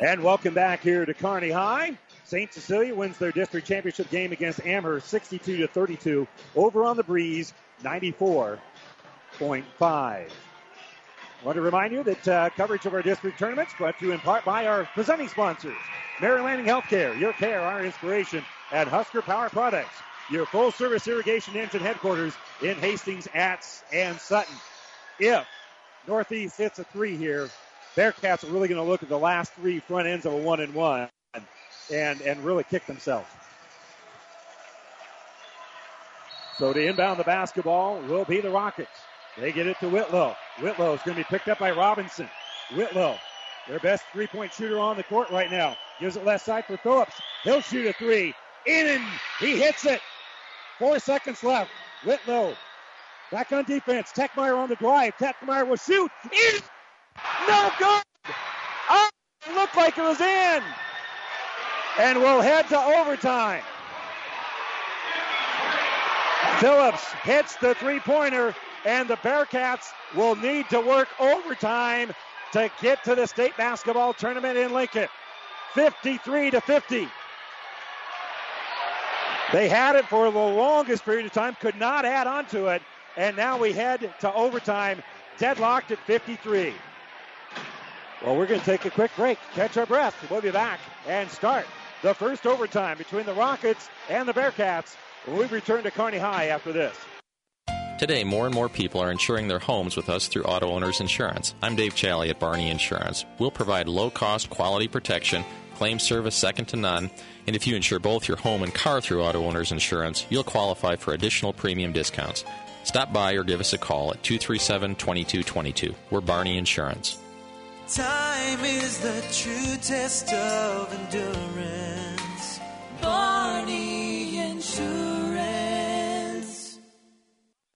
And welcome back here to Kearney High. St. Cecilia wins their district championship game against Amherst 62 to 32 over on the breeze 94.5. I want to remind you that uh, coverage of our district tournaments brought to you in part by our presenting sponsors, Mary Lanning Healthcare, your care, our inspiration, and Husker Power Products, your full service irrigation engine headquarters in Hastings, Atz, and Sutton. If Northeast hits a three here, Bearcats are really going to look at the last three front ends of a one and one and, and really kick themselves. So to inbound the basketball will be the Rockets. They get it to Whitlow. Whitlow is going to be picked up by Robinson. Whitlow, their best three point shooter on the court right now, gives it left side for Phillips. He'll shoot a three. In and he hits it. Four seconds left. Whitlow back on defense. Techmeyer on the drive. Techmeyer will shoot. In. No good. Oh, looked like it was in. And we'll head to overtime. Phillips hits the three pointer, and the Bearcats will need to work overtime to get to the state basketball tournament in Lincoln. 53 to 50. They had it for the longest period of time, could not add on to it, and now we head to overtime, deadlocked at 53. Well, we're going to take a quick break, catch our breath. We'll be back and start the first overtime between the Rockets and the Bearcats when we return to Kearney High after this. Today, more and more people are insuring their homes with us through Auto Owners Insurance. I'm Dave Challey at Barney Insurance. We'll provide low cost, quality protection, claim service second to none, and if you insure both your home and car through Auto Owners Insurance, you'll qualify for additional premium discounts. Stop by or give us a call at 237 2222. We're Barney Insurance. Time is the true test of endurance. Barney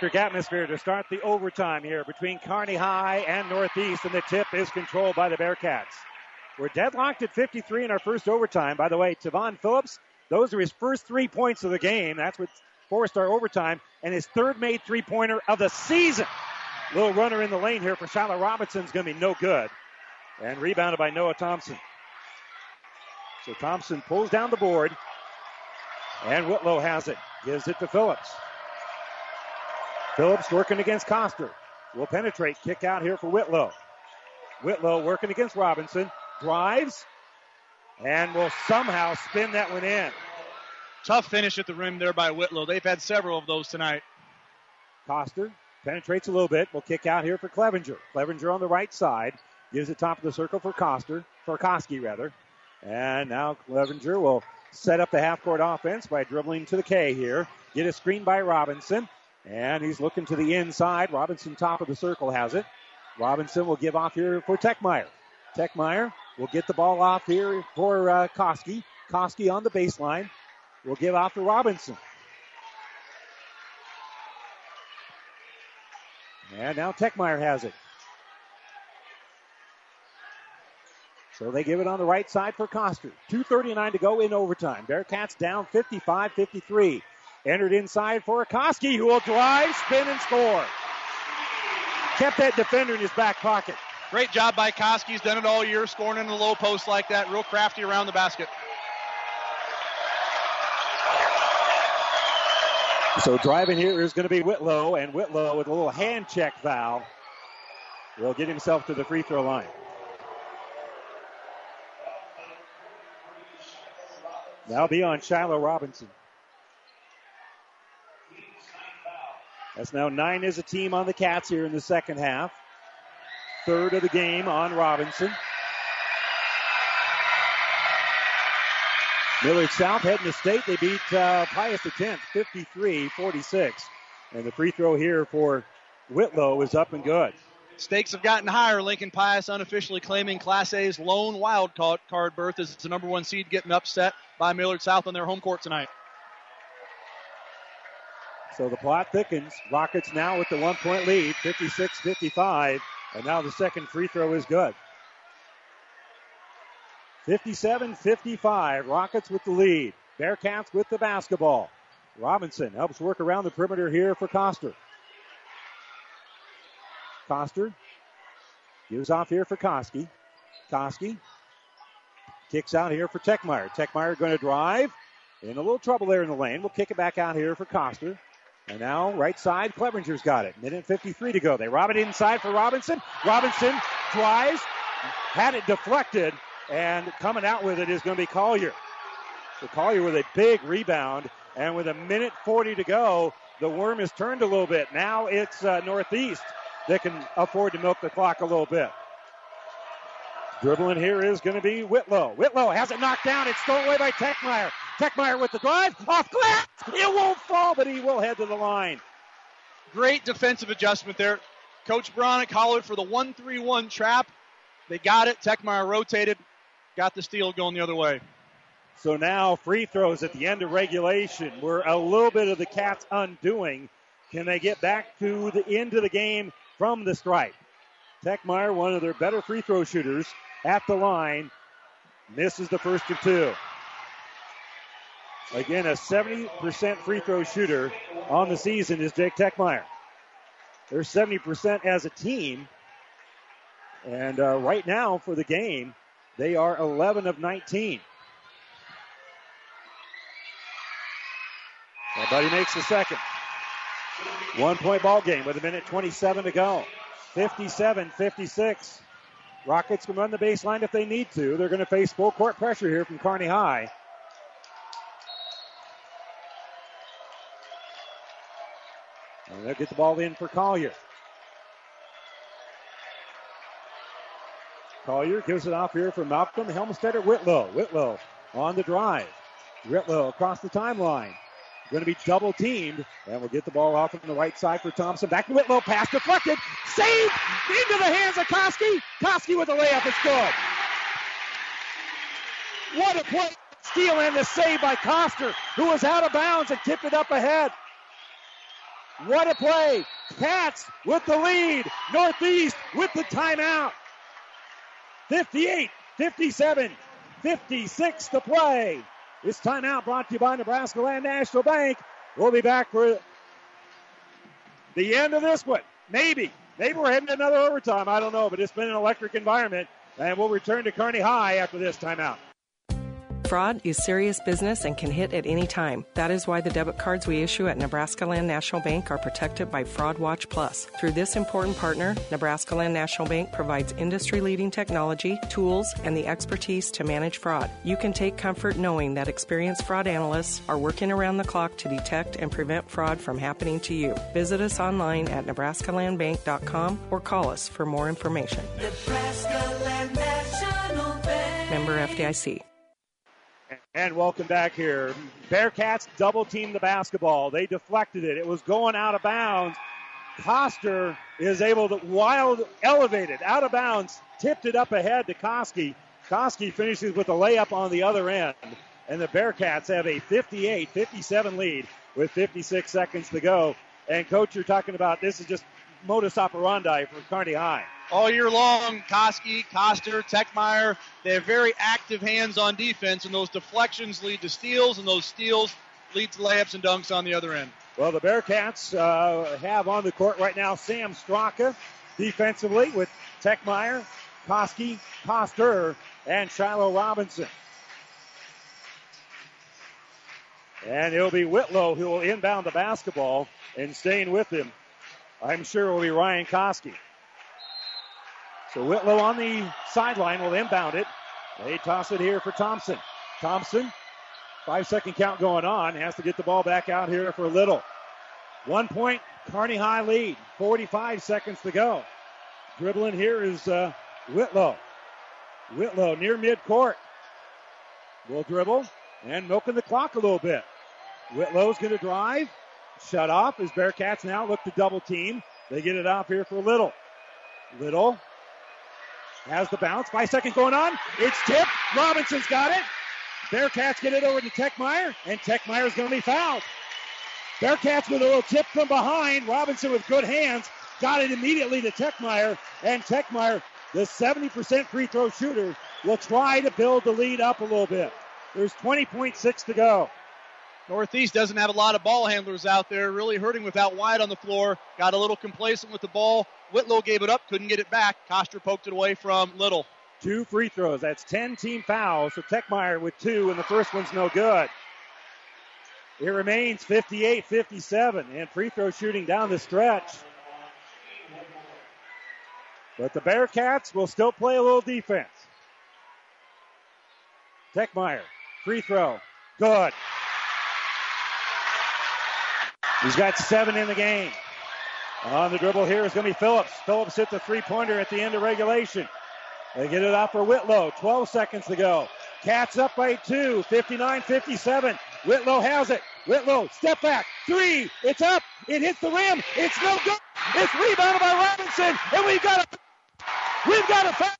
Electric atmosphere to start the overtime here between Kearney High and Northeast, and the tip is controlled by the Bearcats. We're deadlocked at 53 in our first overtime. By the way, Tavon Phillips, those are his first three points of the game. That's what forced our overtime, and his third made three pointer of the season. Little runner in the lane here for Shiloh Robinson's going to be no good. And rebounded by Noah Thompson. So Thompson pulls down the board, and Whitlow has it. Gives it to Phillips. Phillips working against Coster. Will penetrate. Kick out here for Whitlow. Whitlow working against Robinson. Drives. And will somehow spin that one in. Tough finish at the rim there by Whitlow. They've had several of those tonight. Coster penetrates a little bit. Will kick out here for Clevenger. Clevenger on the right side. Gives it top of the circle for Coster. For Koski, rather. And now Clevenger will set up the half court offense by dribbling to the K here. Get a screen by Robinson. And he's looking to the inside. Robinson, top of the circle, has it. Robinson will give off here for Techmeyer. Techmeyer will get the ball off here for uh, Koski. Koski on the baseline will give off to Robinson. And now Techmeyer has it. So they give it on the right side for Coster. 2.39 to go in overtime. Bearcats down 55 53. Entered inside for Koski, who will drive, spin, and score. Kept that defender in his back pocket. Great job by Koski. He's done it all year, scoring in the low post like that. Real crafty around the basket. So driving here is going to be Whitlow, and Whitlow with a little hand check foul will get himself to the free throw line. That'll be on Shiloh Robinson. That's now nine as a team on the Cats here in the second half. Third of the game on Robinson. Millard South heading to state. They beat uh, Pius X 53 46. And the free throw here for Whitlow is up and good. Stakes have gotten higher. Lincoln Pius unofficially claiming Class A's lone wild card berth as it's the number one seed getting upset by Millard South on their home court tonight. So the plot thickens. Rockets now with the one point lead, 56 55. And now the second free throw is good. 57 55. Rockets with the lead. Bearcats with the basketball. Robinson helps work around the perimeter here for Coster. Coster gives off here for Koski. Koski kicks out here for Techmeyer. Techmeyer going to drive. In a little trouble there in the lane. We'll kick it back out here for Coster. And now, right side, Clevenger's got it. Minute 53 to go. They rob it inside for Robinson. Robinson drives, had it deflected, and coming out with it is going to be Collier. So Collier with a big rebound, and with a minute 40 to go, the worm is turned a little bit. Now it's uh, Northeast that can afford to milk the clock a little bit. Dribbling here is going to be Whitlow. Whitlow has it knocked down. It's stolen away by Techmeyer. Techmeyer with the drive. Off glass. It won't fall, but he will head to the line. Great defensive adjustment there. Coach Bronick hollered for the 1 3 1 trap. They got it. Techmeyer rotated, got the steal going the other way. So now free throws at the end of regulation were a little bit of the Cats' undoing. Can they get back to the end of the game from the stripe? Techmeyer, one of their better free throw shooters, at the line, misses the first of two. Again, a 70% free throw shooter on the season is Jake Techmeyer. They're 70% as a team. And uh, right now for the game, they are 11 of 19. Buddy makes the second. One point ball game with a minute 27 to go. 57 56. Rockets can run the baseline if they need to. They're going to face full court pressure here from Kearney High. And they'll get the ball in for Collier. Collier gives it off here for Malcolm Helmstetter Whitlow. Whitlow on the drive. Whitlow across the timeline. Going to be double teamed, and we'll get the ball off on the right side for Thompson. Back to Whitlow, pass deflected, saved into the hands of Koski. Koski with a layup, it's good. What a play! Steal and the save by Coster, who was out of bounds and tipped it up ahead. What a play! Cats with the lead. Northeast with the timeout. 58, 57, 56 to play. This timeout brought to you by Nebraska Land National Bank. We'll be back for the end of this one. Maybe. Maybe we're heading to another overtime. I don't know, but it's been an electric environment. And we'll return to Kearney High after this timeout. Fraud is serious business and can hit at any time. That is why the debit cards we issue at Nebraska Land National Bank are protected by Fraud Watch Plus. Through this important partner, Nebraska Land National Bank provides industry leading technology, tools, and the expertise to manage fraud. You can take comfort knowing that experienced fraud analysts are working around the clock to detect and prevent fraud from happening to you. Visit us online at nebraskalandbank.com or call us for more information. Nebraska Land National Bank. Member FDIC. And welcome back here. Bearcats double teamed the basketball. They deflected it. It was going out of bounds. Coster is able to wild elevate it out of bounds, tipped it up ahead to Koski. Koski finishes with a layup on the other end. And the Bearcats have a 58 57 lead with 56 seconds to go. And coach, you're talking about this is just modus operandi for Kearney High all year long. Koski, Coster, Techmeyer, they have very active hands on defense, and those deflections lead to steals, and those steals lead to layups and dunks on the other end. Well, the Bearcats uh, have on the court right now Sam Straka defensively with Techmeyer, Koski, Coster, and Shiloh Robinson. And it'll be Whitlow who will inbound the basketball, and staying with him, I'm sure, it will be Ryan Koski. So Whitlow on the sideline will inbound it. They toss it here for Thompson. Thompson, five second count going on, has to get the ball back out here for Little. One point, Kearney High lead. 45 seconds to go. Dribbling here is uh, Whitlow. Whitlow near midcourt. Will dribble and milking the clock a little bit. Whitlow's going to drive. Shut off as Bearcats now look to double team. They get it off here for Little. Little has the bounce. Five seconds going on. It's tipped. Robinson's got it. Bearcats get it over to Techmeyer, and Techmeyer's going to be fouled. Bearcats with a little tip from behind. Robinson with good hands got it immediately to Techmeyer, and Techmeyer, the 70% free throw shooter, will try to build the lead up a little bit. There's 20.6 to go. Northeast doesn't have a lot of ball handlers out there, really hurting without Wyatt on the floor. Got a little complacent with the ball. Whitlow gave it up, couldn't get it back. Coster poked it away from Little. Two free throws. That's 10 team fouls. So Techmeyer with two, and the first one's no good. It remains 58 57, and free throw shooting down the stretch. But the Bearcats will still play a little defense. Techmeyer, free throw, good. He's got seven in the game. On the dribble here is going to be Phillips. Phillips hit the three pointer at the end of regulation. They get it off for Whitlow. 12 seconds to go. Cats up by two, 59 57. Whitlow has it. Whitlow, step back. Three. It's up. It hits the rim. It's no good. It's rebounded by Robinson. And we've got a, we've got a foul.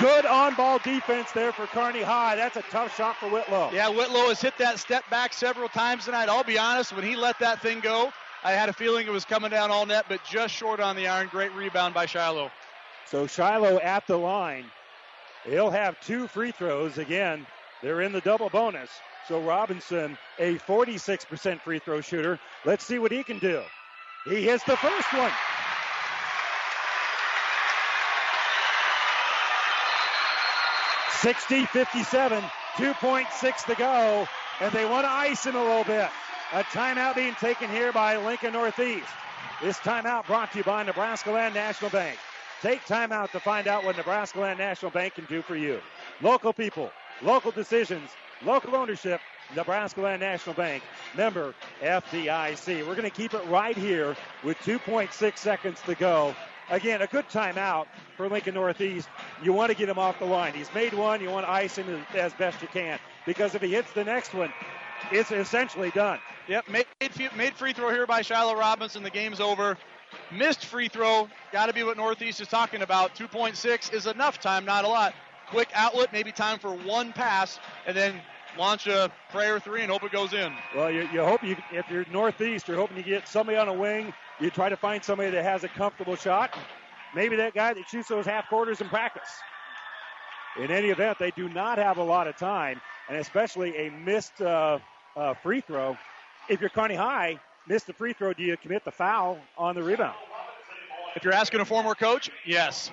Good on ball defense there for Kearney High. That's a tough shot for Whitlow. Yeah, Whitlow has hit that step back several times tonight. I'll be honest, when he let that thing go, I had a feeling it was coming down all net, but just short on the iron. Great rebound by Shiloh. So Shiloh at the line. He'll have two free throws. Again, they're in the double bonus. So Robinson, a 46% free throw shooter. Let's see what he can do. He hits the first one. 60 57, 2.6 to go, and they want to ice him a little bit. A timeout being taken here by Lincoln Northeast. This timeout brought to you by Nebraska Land National Bank. Take time out to find out what Nebraska Land National Bank can do for you. Local people, local decisions, local ownership, Nebraska Land National Bank, member FDIC. We're going to keep it right here with 2.6 seconds to go. Again, a good timeout for Lincoln Northeast. You want to get him off the line. He's made one. You want to ice him as best you can because if he hits the next one, it's essentially done. Yep, made, made free throw here by Shiloh Robinson. The game's over. Missed free throw. Got to be what Northeast is talking about. 2.6 is enough time, not a lot. Quick outlet, maybe time for one pass, and then launch a prayer three and hope it goes in. Well, you, you hope you, if you're Northeast, you're hoping you get somebody on a wing. You try to find somebody that has a comfortable shot. Maybe that guy that shoots those half quarters in practice. In any event, they do not have a lot of time, and especially a missed uh, uh, free throw. If you're Kearney High, missed the free throw, do you commit the foul on the rebound? If you're asking a former coach, yes.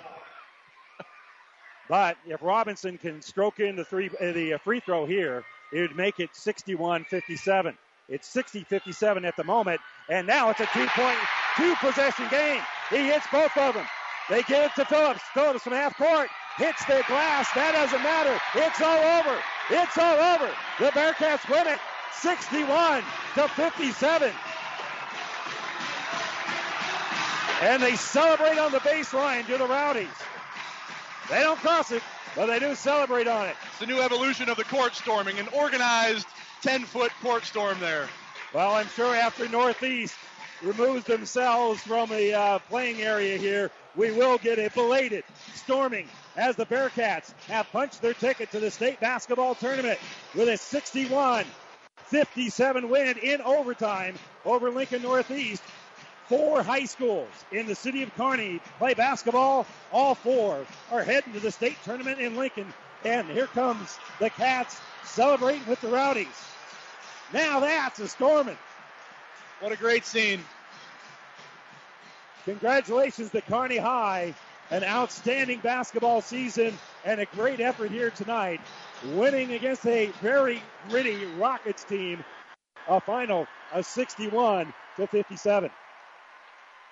<laughs> but if Robinson can stroke in the three uh, the uh, free throw here, it would make it 61-57. It's 60-57 at the moment, and now it's a two-point, two-possession game. He hits both of them. They give it to Phillips. Phillips from half court hits the glass. That doesn't matter. It's all over. It's all over. The Bearcats win it, 61 to 57. And they celebrate on the baseline to the Rowdies. They don't cross it, but they do celebrate on it. It's the new evolution of the court storming, an organized 10 foot port storm there. Well, I'm sure after Northeast removes themselves from the uh, playing area here, we will get a belated storming as the Bearcats have punched their ticket to the state basketball tournament with a 61 57 win in overtime over Lincoln Northeast. Four high schools in the city of Kearney play basketball. All four are heading to the state tournament in Lincoln. And here comes the Cats celebrating with the Rowdies. Now that's a storming. What a great scene. Congratulations to Kearney High. An outstanding basketball season and a great effort here tonight, winning against a very gritty Rockets team. A final of 61 to 57.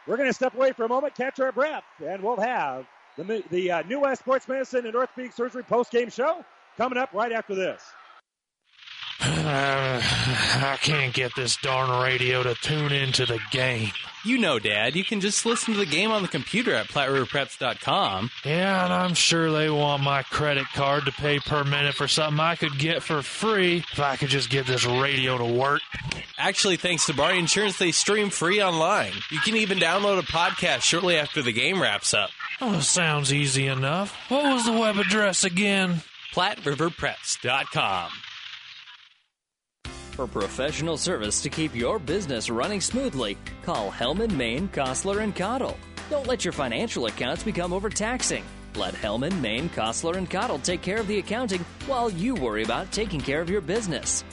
We're going to step away for a moment, catch our breath, and we'll have the, the uh, New West Sports Medicine and Orthopedic Surgery post-game show coming up right after this. Uh, <sighs> I can't get this darn radio to tune into the game. You know, Dad, you can just listen to the game on the computer at PlatteRiverPreps.com. Yeah, and I'm sure they want my credit card to pay per minute for something I could get for free if I could just get this radio to work. Actually, thanks to Barney Insurance, they stream free online. You can even download a podcast shortly after the game wraps up. Oh, sounds easy enough. What was the web address again? PlatteRiverPreps.com. For professional service to keep your business running smoothly, call Hellman, Maine, Kostler, and Cottle. Don't let your financial accounts become overtaxing. Let Hellman, Maine, Kostler, and Cottle take care of the accounting while you worry about taking care of your business.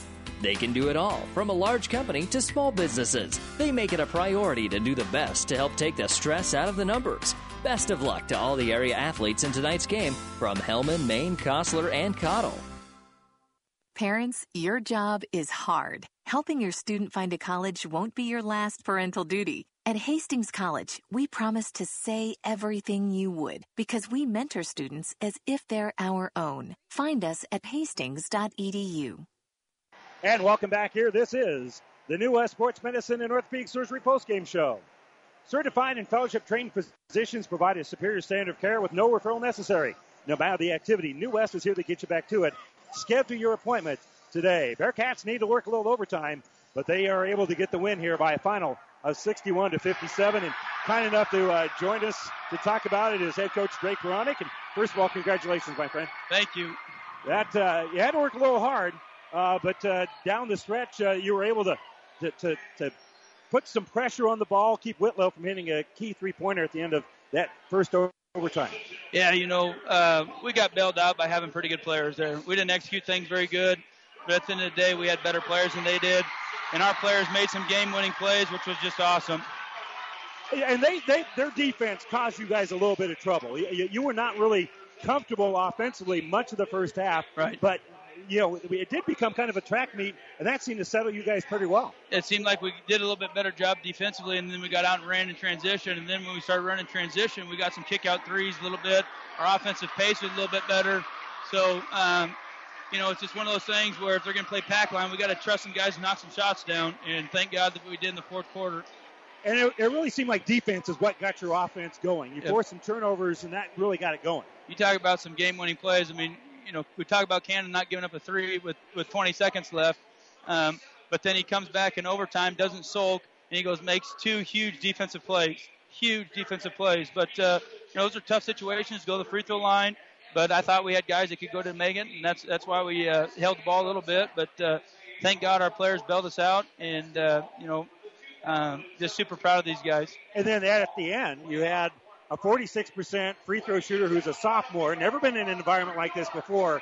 They can do it all, from a large company to small businesses. They make it a priority to do the best to help take the stress out of the numbers. Best of luck to all the area athletes in tonight's game from Hellman, Maine, Kostler, and Cottle. Parents, your job is hard. Helping your student find a college won't be your last parental duty. At Hastings College, we promise to say everything you would because we mentor students as if they're our own. Find us at hastings.edu. And welcome back here. This is the New West Sports Medicine and Orthopedic Surgery postgame show. Certified and fellowship trained physicians provide a superior standard of care with no referral necessary. No matter the activity, New West is here to get you back to it. Schedule your appointment today. Bearcats need to work a little overtime, but they are able to get the win here by a final of 61 to 57. And kind enough to uh, join us to talk about it is head coach Drake Veronic. And first of all, congratulations, my friend. Thank you. That uh, you had to work a little hard, uh, but uh, down the stretch, uh, you were able to, to, to, to put some pressure on the ball, keep Whitlow from hitting a key three pointer at the end of that first overtime. Yeah, you know, uh, we got bailed out by having pretty good players there. We didn't execute things very good, but at the end of the day, we had better players than they did, and our players made some game-winning plays, which was just awesome. And they, they their defense caused you guys a little bit of trouble. You, you were not really comfortable offensively much of the first half. Right. But you know, it did become kind of a track meet, and that seemed to settle you guys pretty well. It seemed like we did a little bit better job defensively, and then we got out and ran in transition. And then when we started running transition, we got some kick out threes a little bit. Our offensive pace was a little bit better. So, um, you know, it's just one of those things where if they're going to play pack line, we got to trust some guys to knock some shots down. And thank God that we did in the fourth quarter. And it, it really seemed like defense is what got your offense going. You Yep. forced some turnovers, and that really got it going. You talk about some game-winning plays. I mean, you know, we talk about Cannon not giving up a three with with 20 seconds left, um, but then he comes back in overtime, doesn't sulk, and he goes makes two huge defensive plays, huge defensive plays. But uh, you know, those are tough situations. Go to the free throw line. But I thought we had guys that could go to Megan, and that's that's why we uh, held the ball a little bit. But uh, thank God our players bailed us out, and uh, you know, um, just super proud of these guys. And then at the end, you had a 46% free throw shooter who's a sophomore, never been in an environment like this before.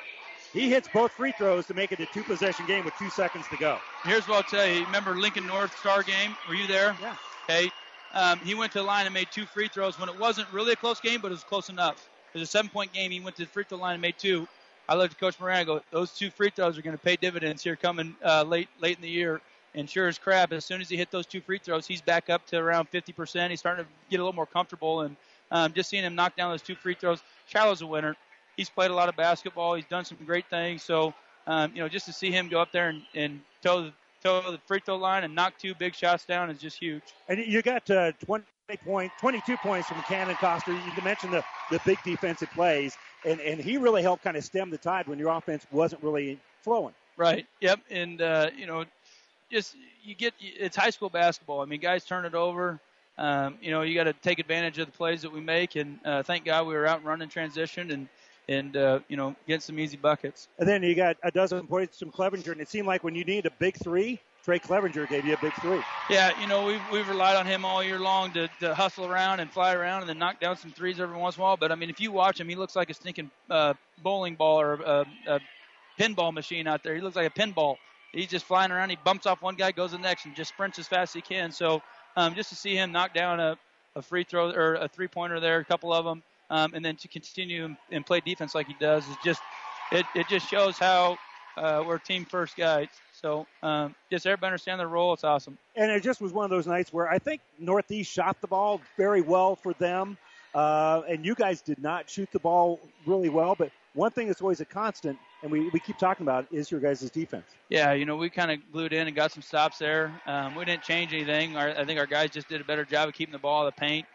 He hits both free throws to make it a two possession game with two seconds to go. Here's what I'll tell you. Remember Lincoln North Star game? Were you there? Yeah. Okay. Um, he went to the line and made two free throws when it wasn't really a close game, but it was close enough. It was a seven point game. He went to the free throw line and made two. I looked at Coach Moran and go, those two free throws are going to pay dividends here coming uh, late late in the year. And sure as crap, as soon as he hit those two free throws, he's back up to around 50%. He's starting to get a little more comfortable. And um, just seeing him knock down those two free throws, Shiloh's a winner. He's played a lot of basketball. He's done some great things. So, um, you know, just to see him go up there and, and toe, the, toe the free throw line and knock two big shots down is just huge. And you got uh, 20 point, 22 points from Cannon Coster. You mentioned the, the big defensive plays, and, and he really helped kind of stem the tide when your offense wasn't really flowing. Right. Yep. And uh, you know, just you get it's high school basketball. I mean, guys turn it over. Um, you know, you got to take advantage of the plays that we make, and uh, thank God we were out and running transition and and uh, you know getting some easy buckets. And then you got a dozen points from Clevenger, and it seemed like when you needed a big three, Trey Clevenger gave you a big three. Yeah, you know we've we've relied on him all year long to, to hustle around and fly around and then knock down some threes every once in a while. But I mean, if you watch him, he looks like a stinking uh, bowling ball or a, a pinball machine out there. He looks like a pinball. He's just flying around. He bumps off one guy, goes to the next, and just sprints as fast as he can. So um, just to see him knock down a, a free throw or a three pointer there, a couple of them, um, and then to continue and- play defense like he does is just it, it just shows how uh, we're team first guys. So um, just everybody understand their role. It's awesome. And it just was one of those nights where I think Northeast shot the ball very well for them, uh, and you guys did not shoot the ball really well. But one thing that's always a constant, and we, we keep talking about, is your guys' defense. Yeah, you know, we kind of glued in and got some stops there. Um, we didn't change anything. Our, I think our guys just did a better job of keeping the ball in the paint.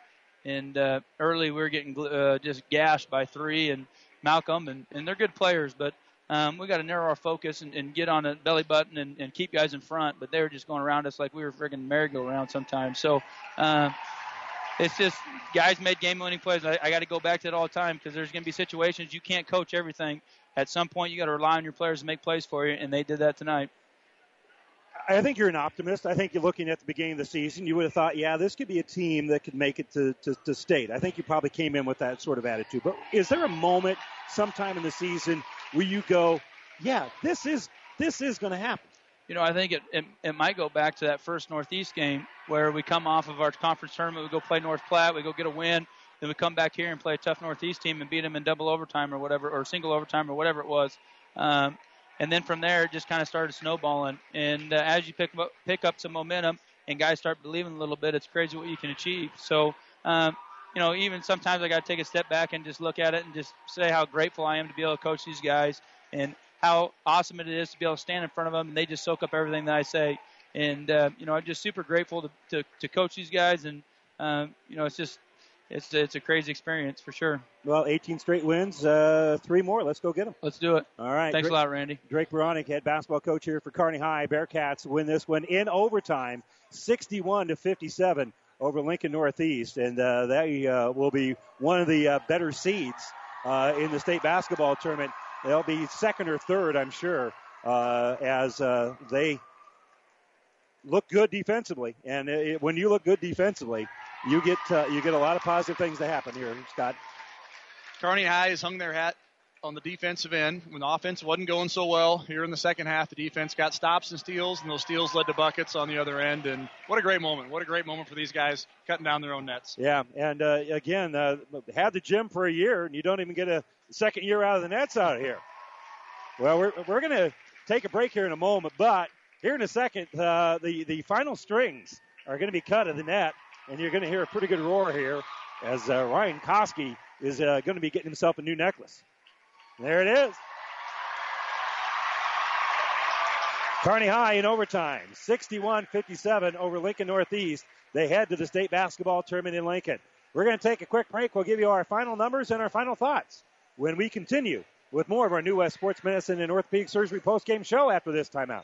And uh, early, we were getting uh, just gashed by three and Malcolm, and, and they're good players, but um, we got to narrow our focus and, and get on a belly button and, and keep guys in front. But they were just going around us like we were friggin' merry-go-round sometimes. So uh, it's just guys made game-winning plays. I, I got to go back to it all the time because there's going to be situations you can't coach everything. At some point, you got to rely on your players to make plays for you, and they did that tonight. I think you're an optimist. I think you're looking at the beginning of the season, you would have thought, yeah, this could be a team that could make it to, to, to state. I think you probably came in with that sort of attitude. But is there a moment sometime in the season where you go, yeah, this is this is going to happen? You know, I think it, it it might go back to that first Northeast game where we come off of our conference tournament, we go play North Platte, we go get a win, then we come back here and play a tough Northeast team and beat them in double overtime or whatever, or single overtime or whatever it was. Um, and then from there, it just kind of started snowballing. And uh, as you pick up, pick up some momentum and guys start believing a little bit, it's crazy what you can achieve. So, um, you know, even sometimes I got to take a step back and just look at it and just say how grateful I am to be able to coach these guys and how awesome it is to be able to stand in front of them and they just soak up everything that I say. And uh, you know, I'm just super grateful to, to, to coach these guys, and um, you know, it's just it's it's a crazy experience for sure. Well, 18 straight wins, uh, three more. Let's go get them. Let's do it. All right. Thanks Drake- a lot, Randy. Drake Veronic, head basketball coach here for Kearney High. Bearcats win this one in overtime, 61 to 57 over Lincoln Northeast, and uh, they uh, will be one of the uh, better seeds uh, in the state basketball tournament. They'll be second or third, I'm sure, uh, as uh, they look good defensively. And it, when you look good defensively, you get uh, you get a lot of positive things to happen here, Scott. Kearney High has hung their hat on the defensive end. When the offense wasn't going so well here in the second half, the defense got stops and steals, and those steals led to buckets on the other end. And what a great moment! What a great moment for these guys cutting down their own nets. Yeah, and uh, again, uh, had the gym for a year, and you don't even get a second year out of the nets out of here. Well, we're, we're going to take a break here in a moment, but here in a second, uh, the, the final strings are going to be cut of the net, and you're going to hear a pretty good roar here as uh, Ryan Koski is uh, going to be getting himself a new necklace. There it is. Kearney High in overtime, 61-57 over Lincoln Northeast. They head to the state basketball tournament in Lincoln. We're going to take a quick break. We'll give you our final numbers and our final thoughts when we continue with more of our New West Sports Medicine and Orthopedic Surgery post-game show after this timeout.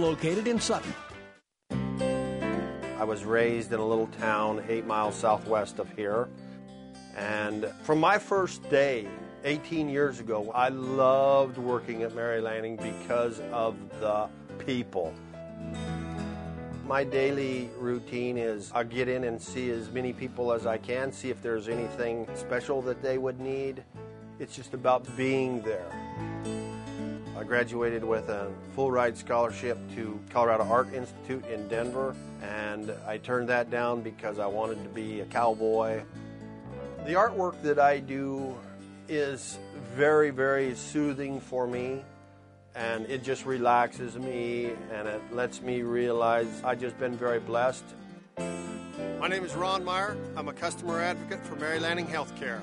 located in Sutton. I was raised in a little town eight miles southwest of here. And from my first day, 18 years ago, I loved working at Mary Lanning because of the people. My daily routine is I get in and see as many people as I can, see if there's anything special that they would need. It's just about being there. I graduated with a full ride scholarship to Colorado Art Institute in Denver, and I turned that down because I wanted to be a cowboy. The artwork that I do is very, very soothing for me, and it just relaxes me and it lets me realize I've just been very blessed. My name is Ron Meyer. I'm a customer advocate for Mary Lanning Healthcare.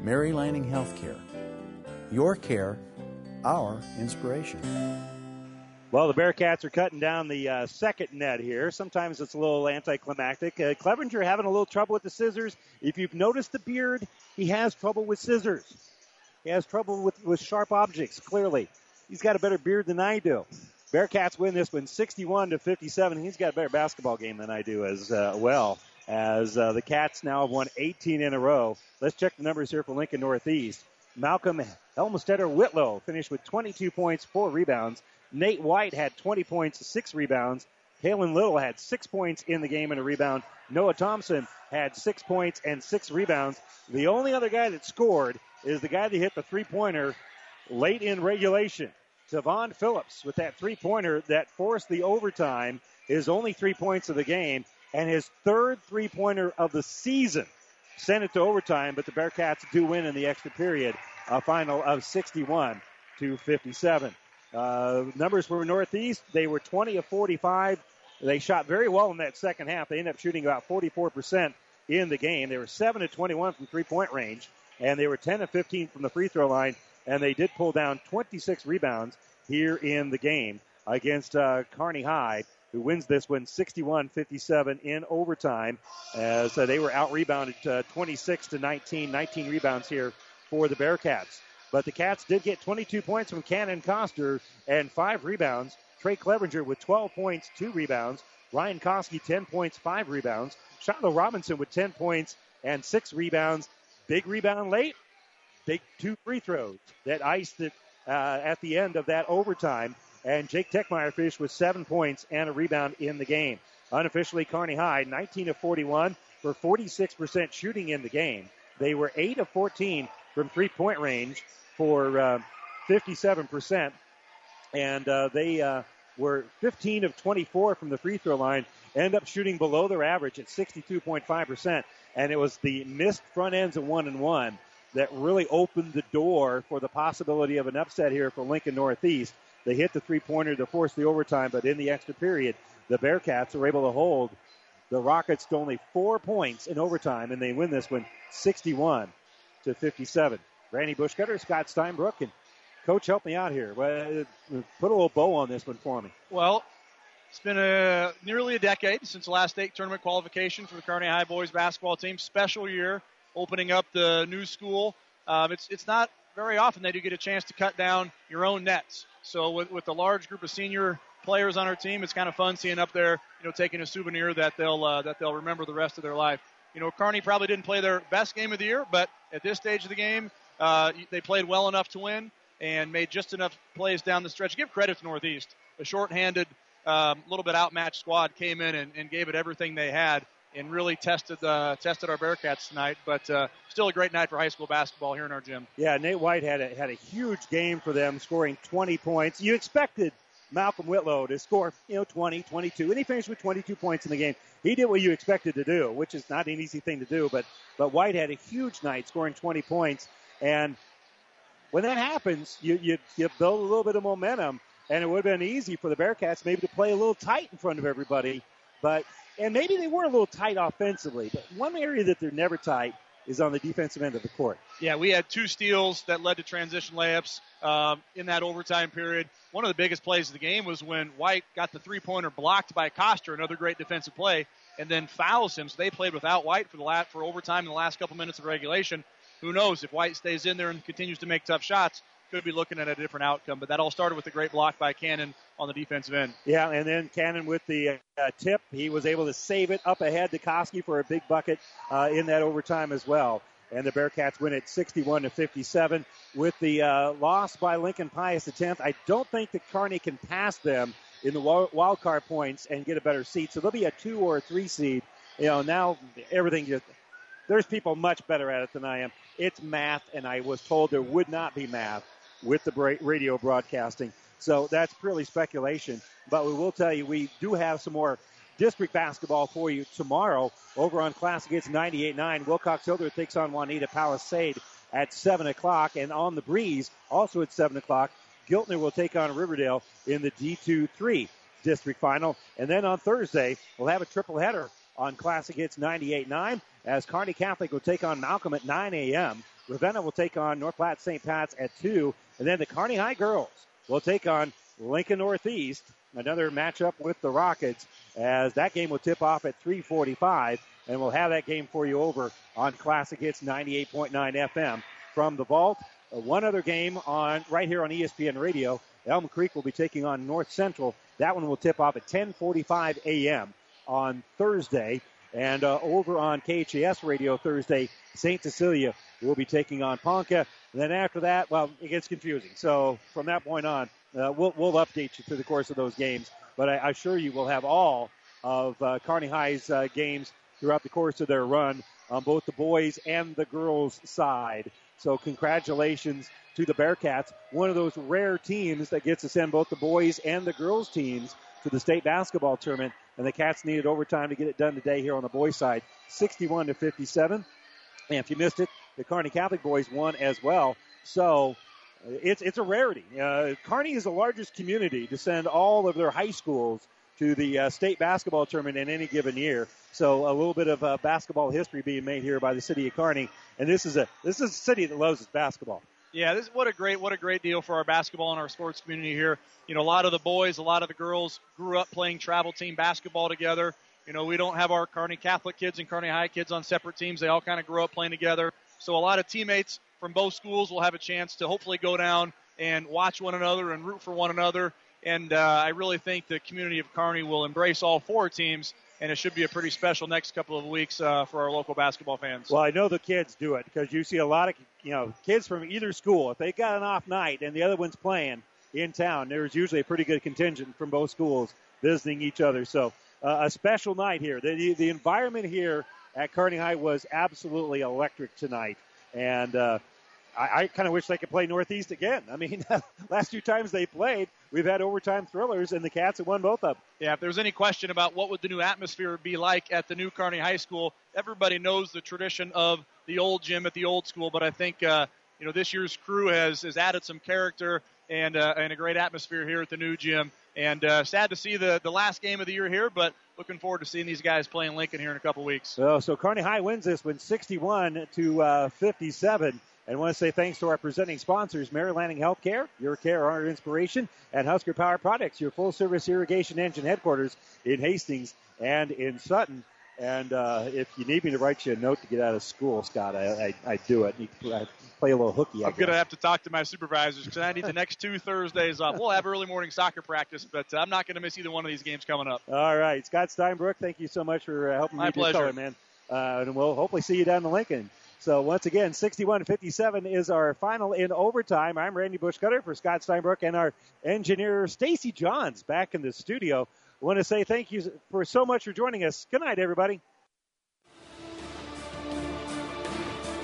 Mary Lanning Healthcare. Your care our inspiration. Well, the Bearcats are cutting down the uh, second net here. Sometimes it's a little anticlimactic. Uh, Clevenger having a little trouble with the scissors. If you've noticed the beard, he has trouble with scissors. He has trouble with, with sharp objects, clearly. He's got a better beard than I do. Bearcats win this one 61 to 57. He's got a better basketball game than I do as uh, well. As uh, the Cats now have won 18 in a row. Let's check the numbers here for Lincoln Northeast. Malcolm Helmstetter Whitlow finished with 22 points, four rebounds. Nate White had 20 points, six rebounds. Kalen Little had six points in the game and a rebound. Noah Thompson had six points and six rebounds. The only other guy that scored is the guy that hit the three pointer late in regulation. Devon Phillips with that three pointer that forced the overtime, his only three points of the game, and his third three pointer of the season sent it to overtime, but the Bearcats do win in the extra period, a final of 61 to 57. Uh, numbers for Northeast, they were 20 of 45. They shot very well in that second half. They ended up shooting about 44% in the game. They were 7 of 21 from three point range, and they were 10 of 15 from the free throw line, and they did pull down 26 rebounds here in the game against uh, Kearney High who wins this one 61-57 in overtime as uh, they were out rebounded uh, 26 to 19, 19 rebounds here for the Bearcats. But the Cats did get 22 points from Cannon Coster and five rebounds. Trey Clevenger with 12 points, two rebounds. Ryan Koski 10 points, five rebounds. Shiloh Robinson with 10 points and six rebounds. Big rebound late. Big two free throws that iced it uh, at the end of that overtime and Jake Techmeyer finished with seven points and a rebound in the game. Unofficially, Kearney High, 19 of 41 for 46% shooting in the game. They were 8 of 14 from three point range for uh, 57%. And uh, they uh, were 15 of 24 from the free throw line, end up shooting below their average at 62.5%. And it was the missed front ends of one and one that really opened the door for the possibility of an upset here for Lincoln Northeast. They hit the three pointer to force the overtime, but in the extra period, the Bearcats are able to hold the Rockets to only four points in overtime, and they win this one 61 to 57. Randy Bushcutter, Scott Steinbrook, and Coach, help me out here. Put a little bow on this one for me. Well, it's been a nearly a decade since the last state tournament qualification for the Kearney High boys basketball team. Special year, opening up the new school. Um, it's it's not very often they do get a chance to cut down your own nets. So with, with the large group of senior players on our team, it's kind of fun seeing up there, you know, taking a souvenir that they'll uh, that they'll remember the rest of their life. You know, Kearney probably didn't play their best game of the year, but at this stage of the game, uh, they played well enough to win and made just enough plays down the stretch. Give credit to Northeast. A shorthanded, a um, little bit outmatched squad came in and, and gave it everything they had and really tested uh, tested our Bearcats tonight. But uh, still a great night for high school basketball here in our gym. Yeah, Nate White had a, had a huge game for them, scoring 20 points. You expected Malcolm Whitlow to score, you know, 20, 22, and he finished with 22 points in the game. He did what you expected to do, which is not an easy thing to do, but but White had a huge night, scoring 20 points, and when that happens, you you, you build a little bit of momentum, and it would have been easy for the Bearcats maybe to play a little tight in front of everybody, but and maybe they were a little tight offensively, but one area that they're never tight is on the defensive end of the court. Yeah, we had two steals that led to transition layups um, in that overtime period. One of the biggest plays of the game was when White got the three pointer blocked by Coster, another great defensive play, and then fouls him. So they played without White for the last, for overtime in the last couple minutes of regulation. Who knows if White stays in there and continues to make tough shots? Could be looking at a different outcome. But that all started with a great block by Cannon on the defensive end. Yeah, and then Cannon with the uh, tip, he was able to save it up ahead to Koski for a big bucket uh, in that overtime as well and the Bearcats win it 61 to 57 with the uh, loss by Lincoln Pius 10th. I don't think that Kearney can pass them in the wild card points and get a better seed. so they'll be a two or a three seed. You know, now everything just there's people much better at it than I am. It's math, and I was told there would not be math with the radio broadcasting. So that's purely speculation. But we will tell you we do have some more district basketball for you tomorrow over on Classic Hits 98.9. Wilcox Hildreth takes on Wauneta Palisade at 7 o'clock. And on the breeze, also at 7 o'clock, Giltner will take on Riverdale in the D2-3 district final. And then on Thursday, we'll have a triple header on Classic Hits 98.9 as Kearney Catholic will take on Malcolm at 9 a.m. Ravenna will take on North Platte St. Pat's at 2. And then the Kearney High girls will take on Lincoln Northeast another matchup with the Rockets as that game will tip off at 345 and we'll have that game for you over on Classic Hits 98.9 FM from the vault. Uh, one other game on right here on ESPN Radio. Elm Creek will be taking on North Central. That one will tip off at 10:45 a.m. on Thursday, and uh, over on KHAS Radio Thursday, St. Cecilia will be taking on Ponca. And then after that, well, it gets confusing. So from that point on, uh, we'll, we'll update you through the course of those games. But I, assure you, we'll have all of uh, Kearney High's uh, games throughout the course of their run on both the boys and the girls side. So congratulations to the Bearcats, one of those rare teams that gets to send both the boys and the girls teams to the state basketball tournament. And the Cats needed overtime to get it done today here on the boys side, 61 to 57. And if you missed it, the Kearney Catholic boys won as well. So it's it's a rarity. Uh, Kearney is the largest community to send all of their high schools to the uh, state basketball tournament in any given year. So a little bit of uh, basketball history being made here by the city of Kearney, and this is a this is a city that loves its basketball. Yeah, this what a great what a great deal for our basketball and our sports community here. You know, a lot of the boys, a lot of the girls grew up playing travel team basketball together. You know, we don't have our Kearney Catholic kids and Kearney High kids on separate teams. They all kind of grew up playing together. So a lot of teammates from both schools will have a chance to hopefully go down and watch one another and root for one another. And uh, I really think the community of Kearney will embrace all four teams, and it should be a pretty special next couple of weeks uh, for our local basketball fans. Well, I know the kids do it because you see a lot of you know kids from either school. If they got an off night and the other one's playing in town, there's usually a pretty good contingent from both schools visiting each other. So uh, a special night here. The, the environment here at Kearney High was absolutely electric tonight, and uh, I, I kind of wish they could play Northeast again. I mean, <laughs> last two times they played, we've had overtime thrillers, and the Cats have won both of them. Yeah, if there's any question about what would the new atmosphere be like at the new Kearney High School, everybody knows the tradition of the old gym at the old school, but I think uh, you know this year's crew has has added some character and uh, and a great atmosphere here at the new gym. And uh, sad to see the the last game of the year here, but looking forward to seeing these guys playing Lincoln here in a couple weeks. So, so Kearney High wins this one, 61 to uh, 57. And I want to say thanks to our presenting sponsors, Mary Lanning Healthcare, your care, our inspiration, and Husker Power Products, your full service irrigation engine headquarters in Hastings and in Sutton. And uh, if you need me to write you a note to get out of school, Scott, I, I, I do it. I play a little hooky. I am going to have to talk to my supervisors because I need the next two Thursdays off. We'll have early morning soccer practice, but I'm not going to miss either one of these games coming up. All right. Scott Steinbrook, thank you so much for uh, helping my me pleasure. color, man. Uh, and we'll hopefully see you down in Lincoln So once again, 61-57 is our final in overtime. I'm Randy Bushcutter for Scott Steinbrook and our engineer Stacy Johns back in the studio. I want to say thank you for so much for joining us. Good night, everybody.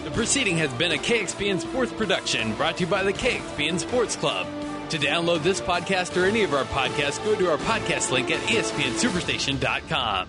The proceeding has been a KXPN Sports production brought to you by the KXPN Sports Club. To download this podcast or any of our podcasts, go to our podcast link at espnsuperstation.com.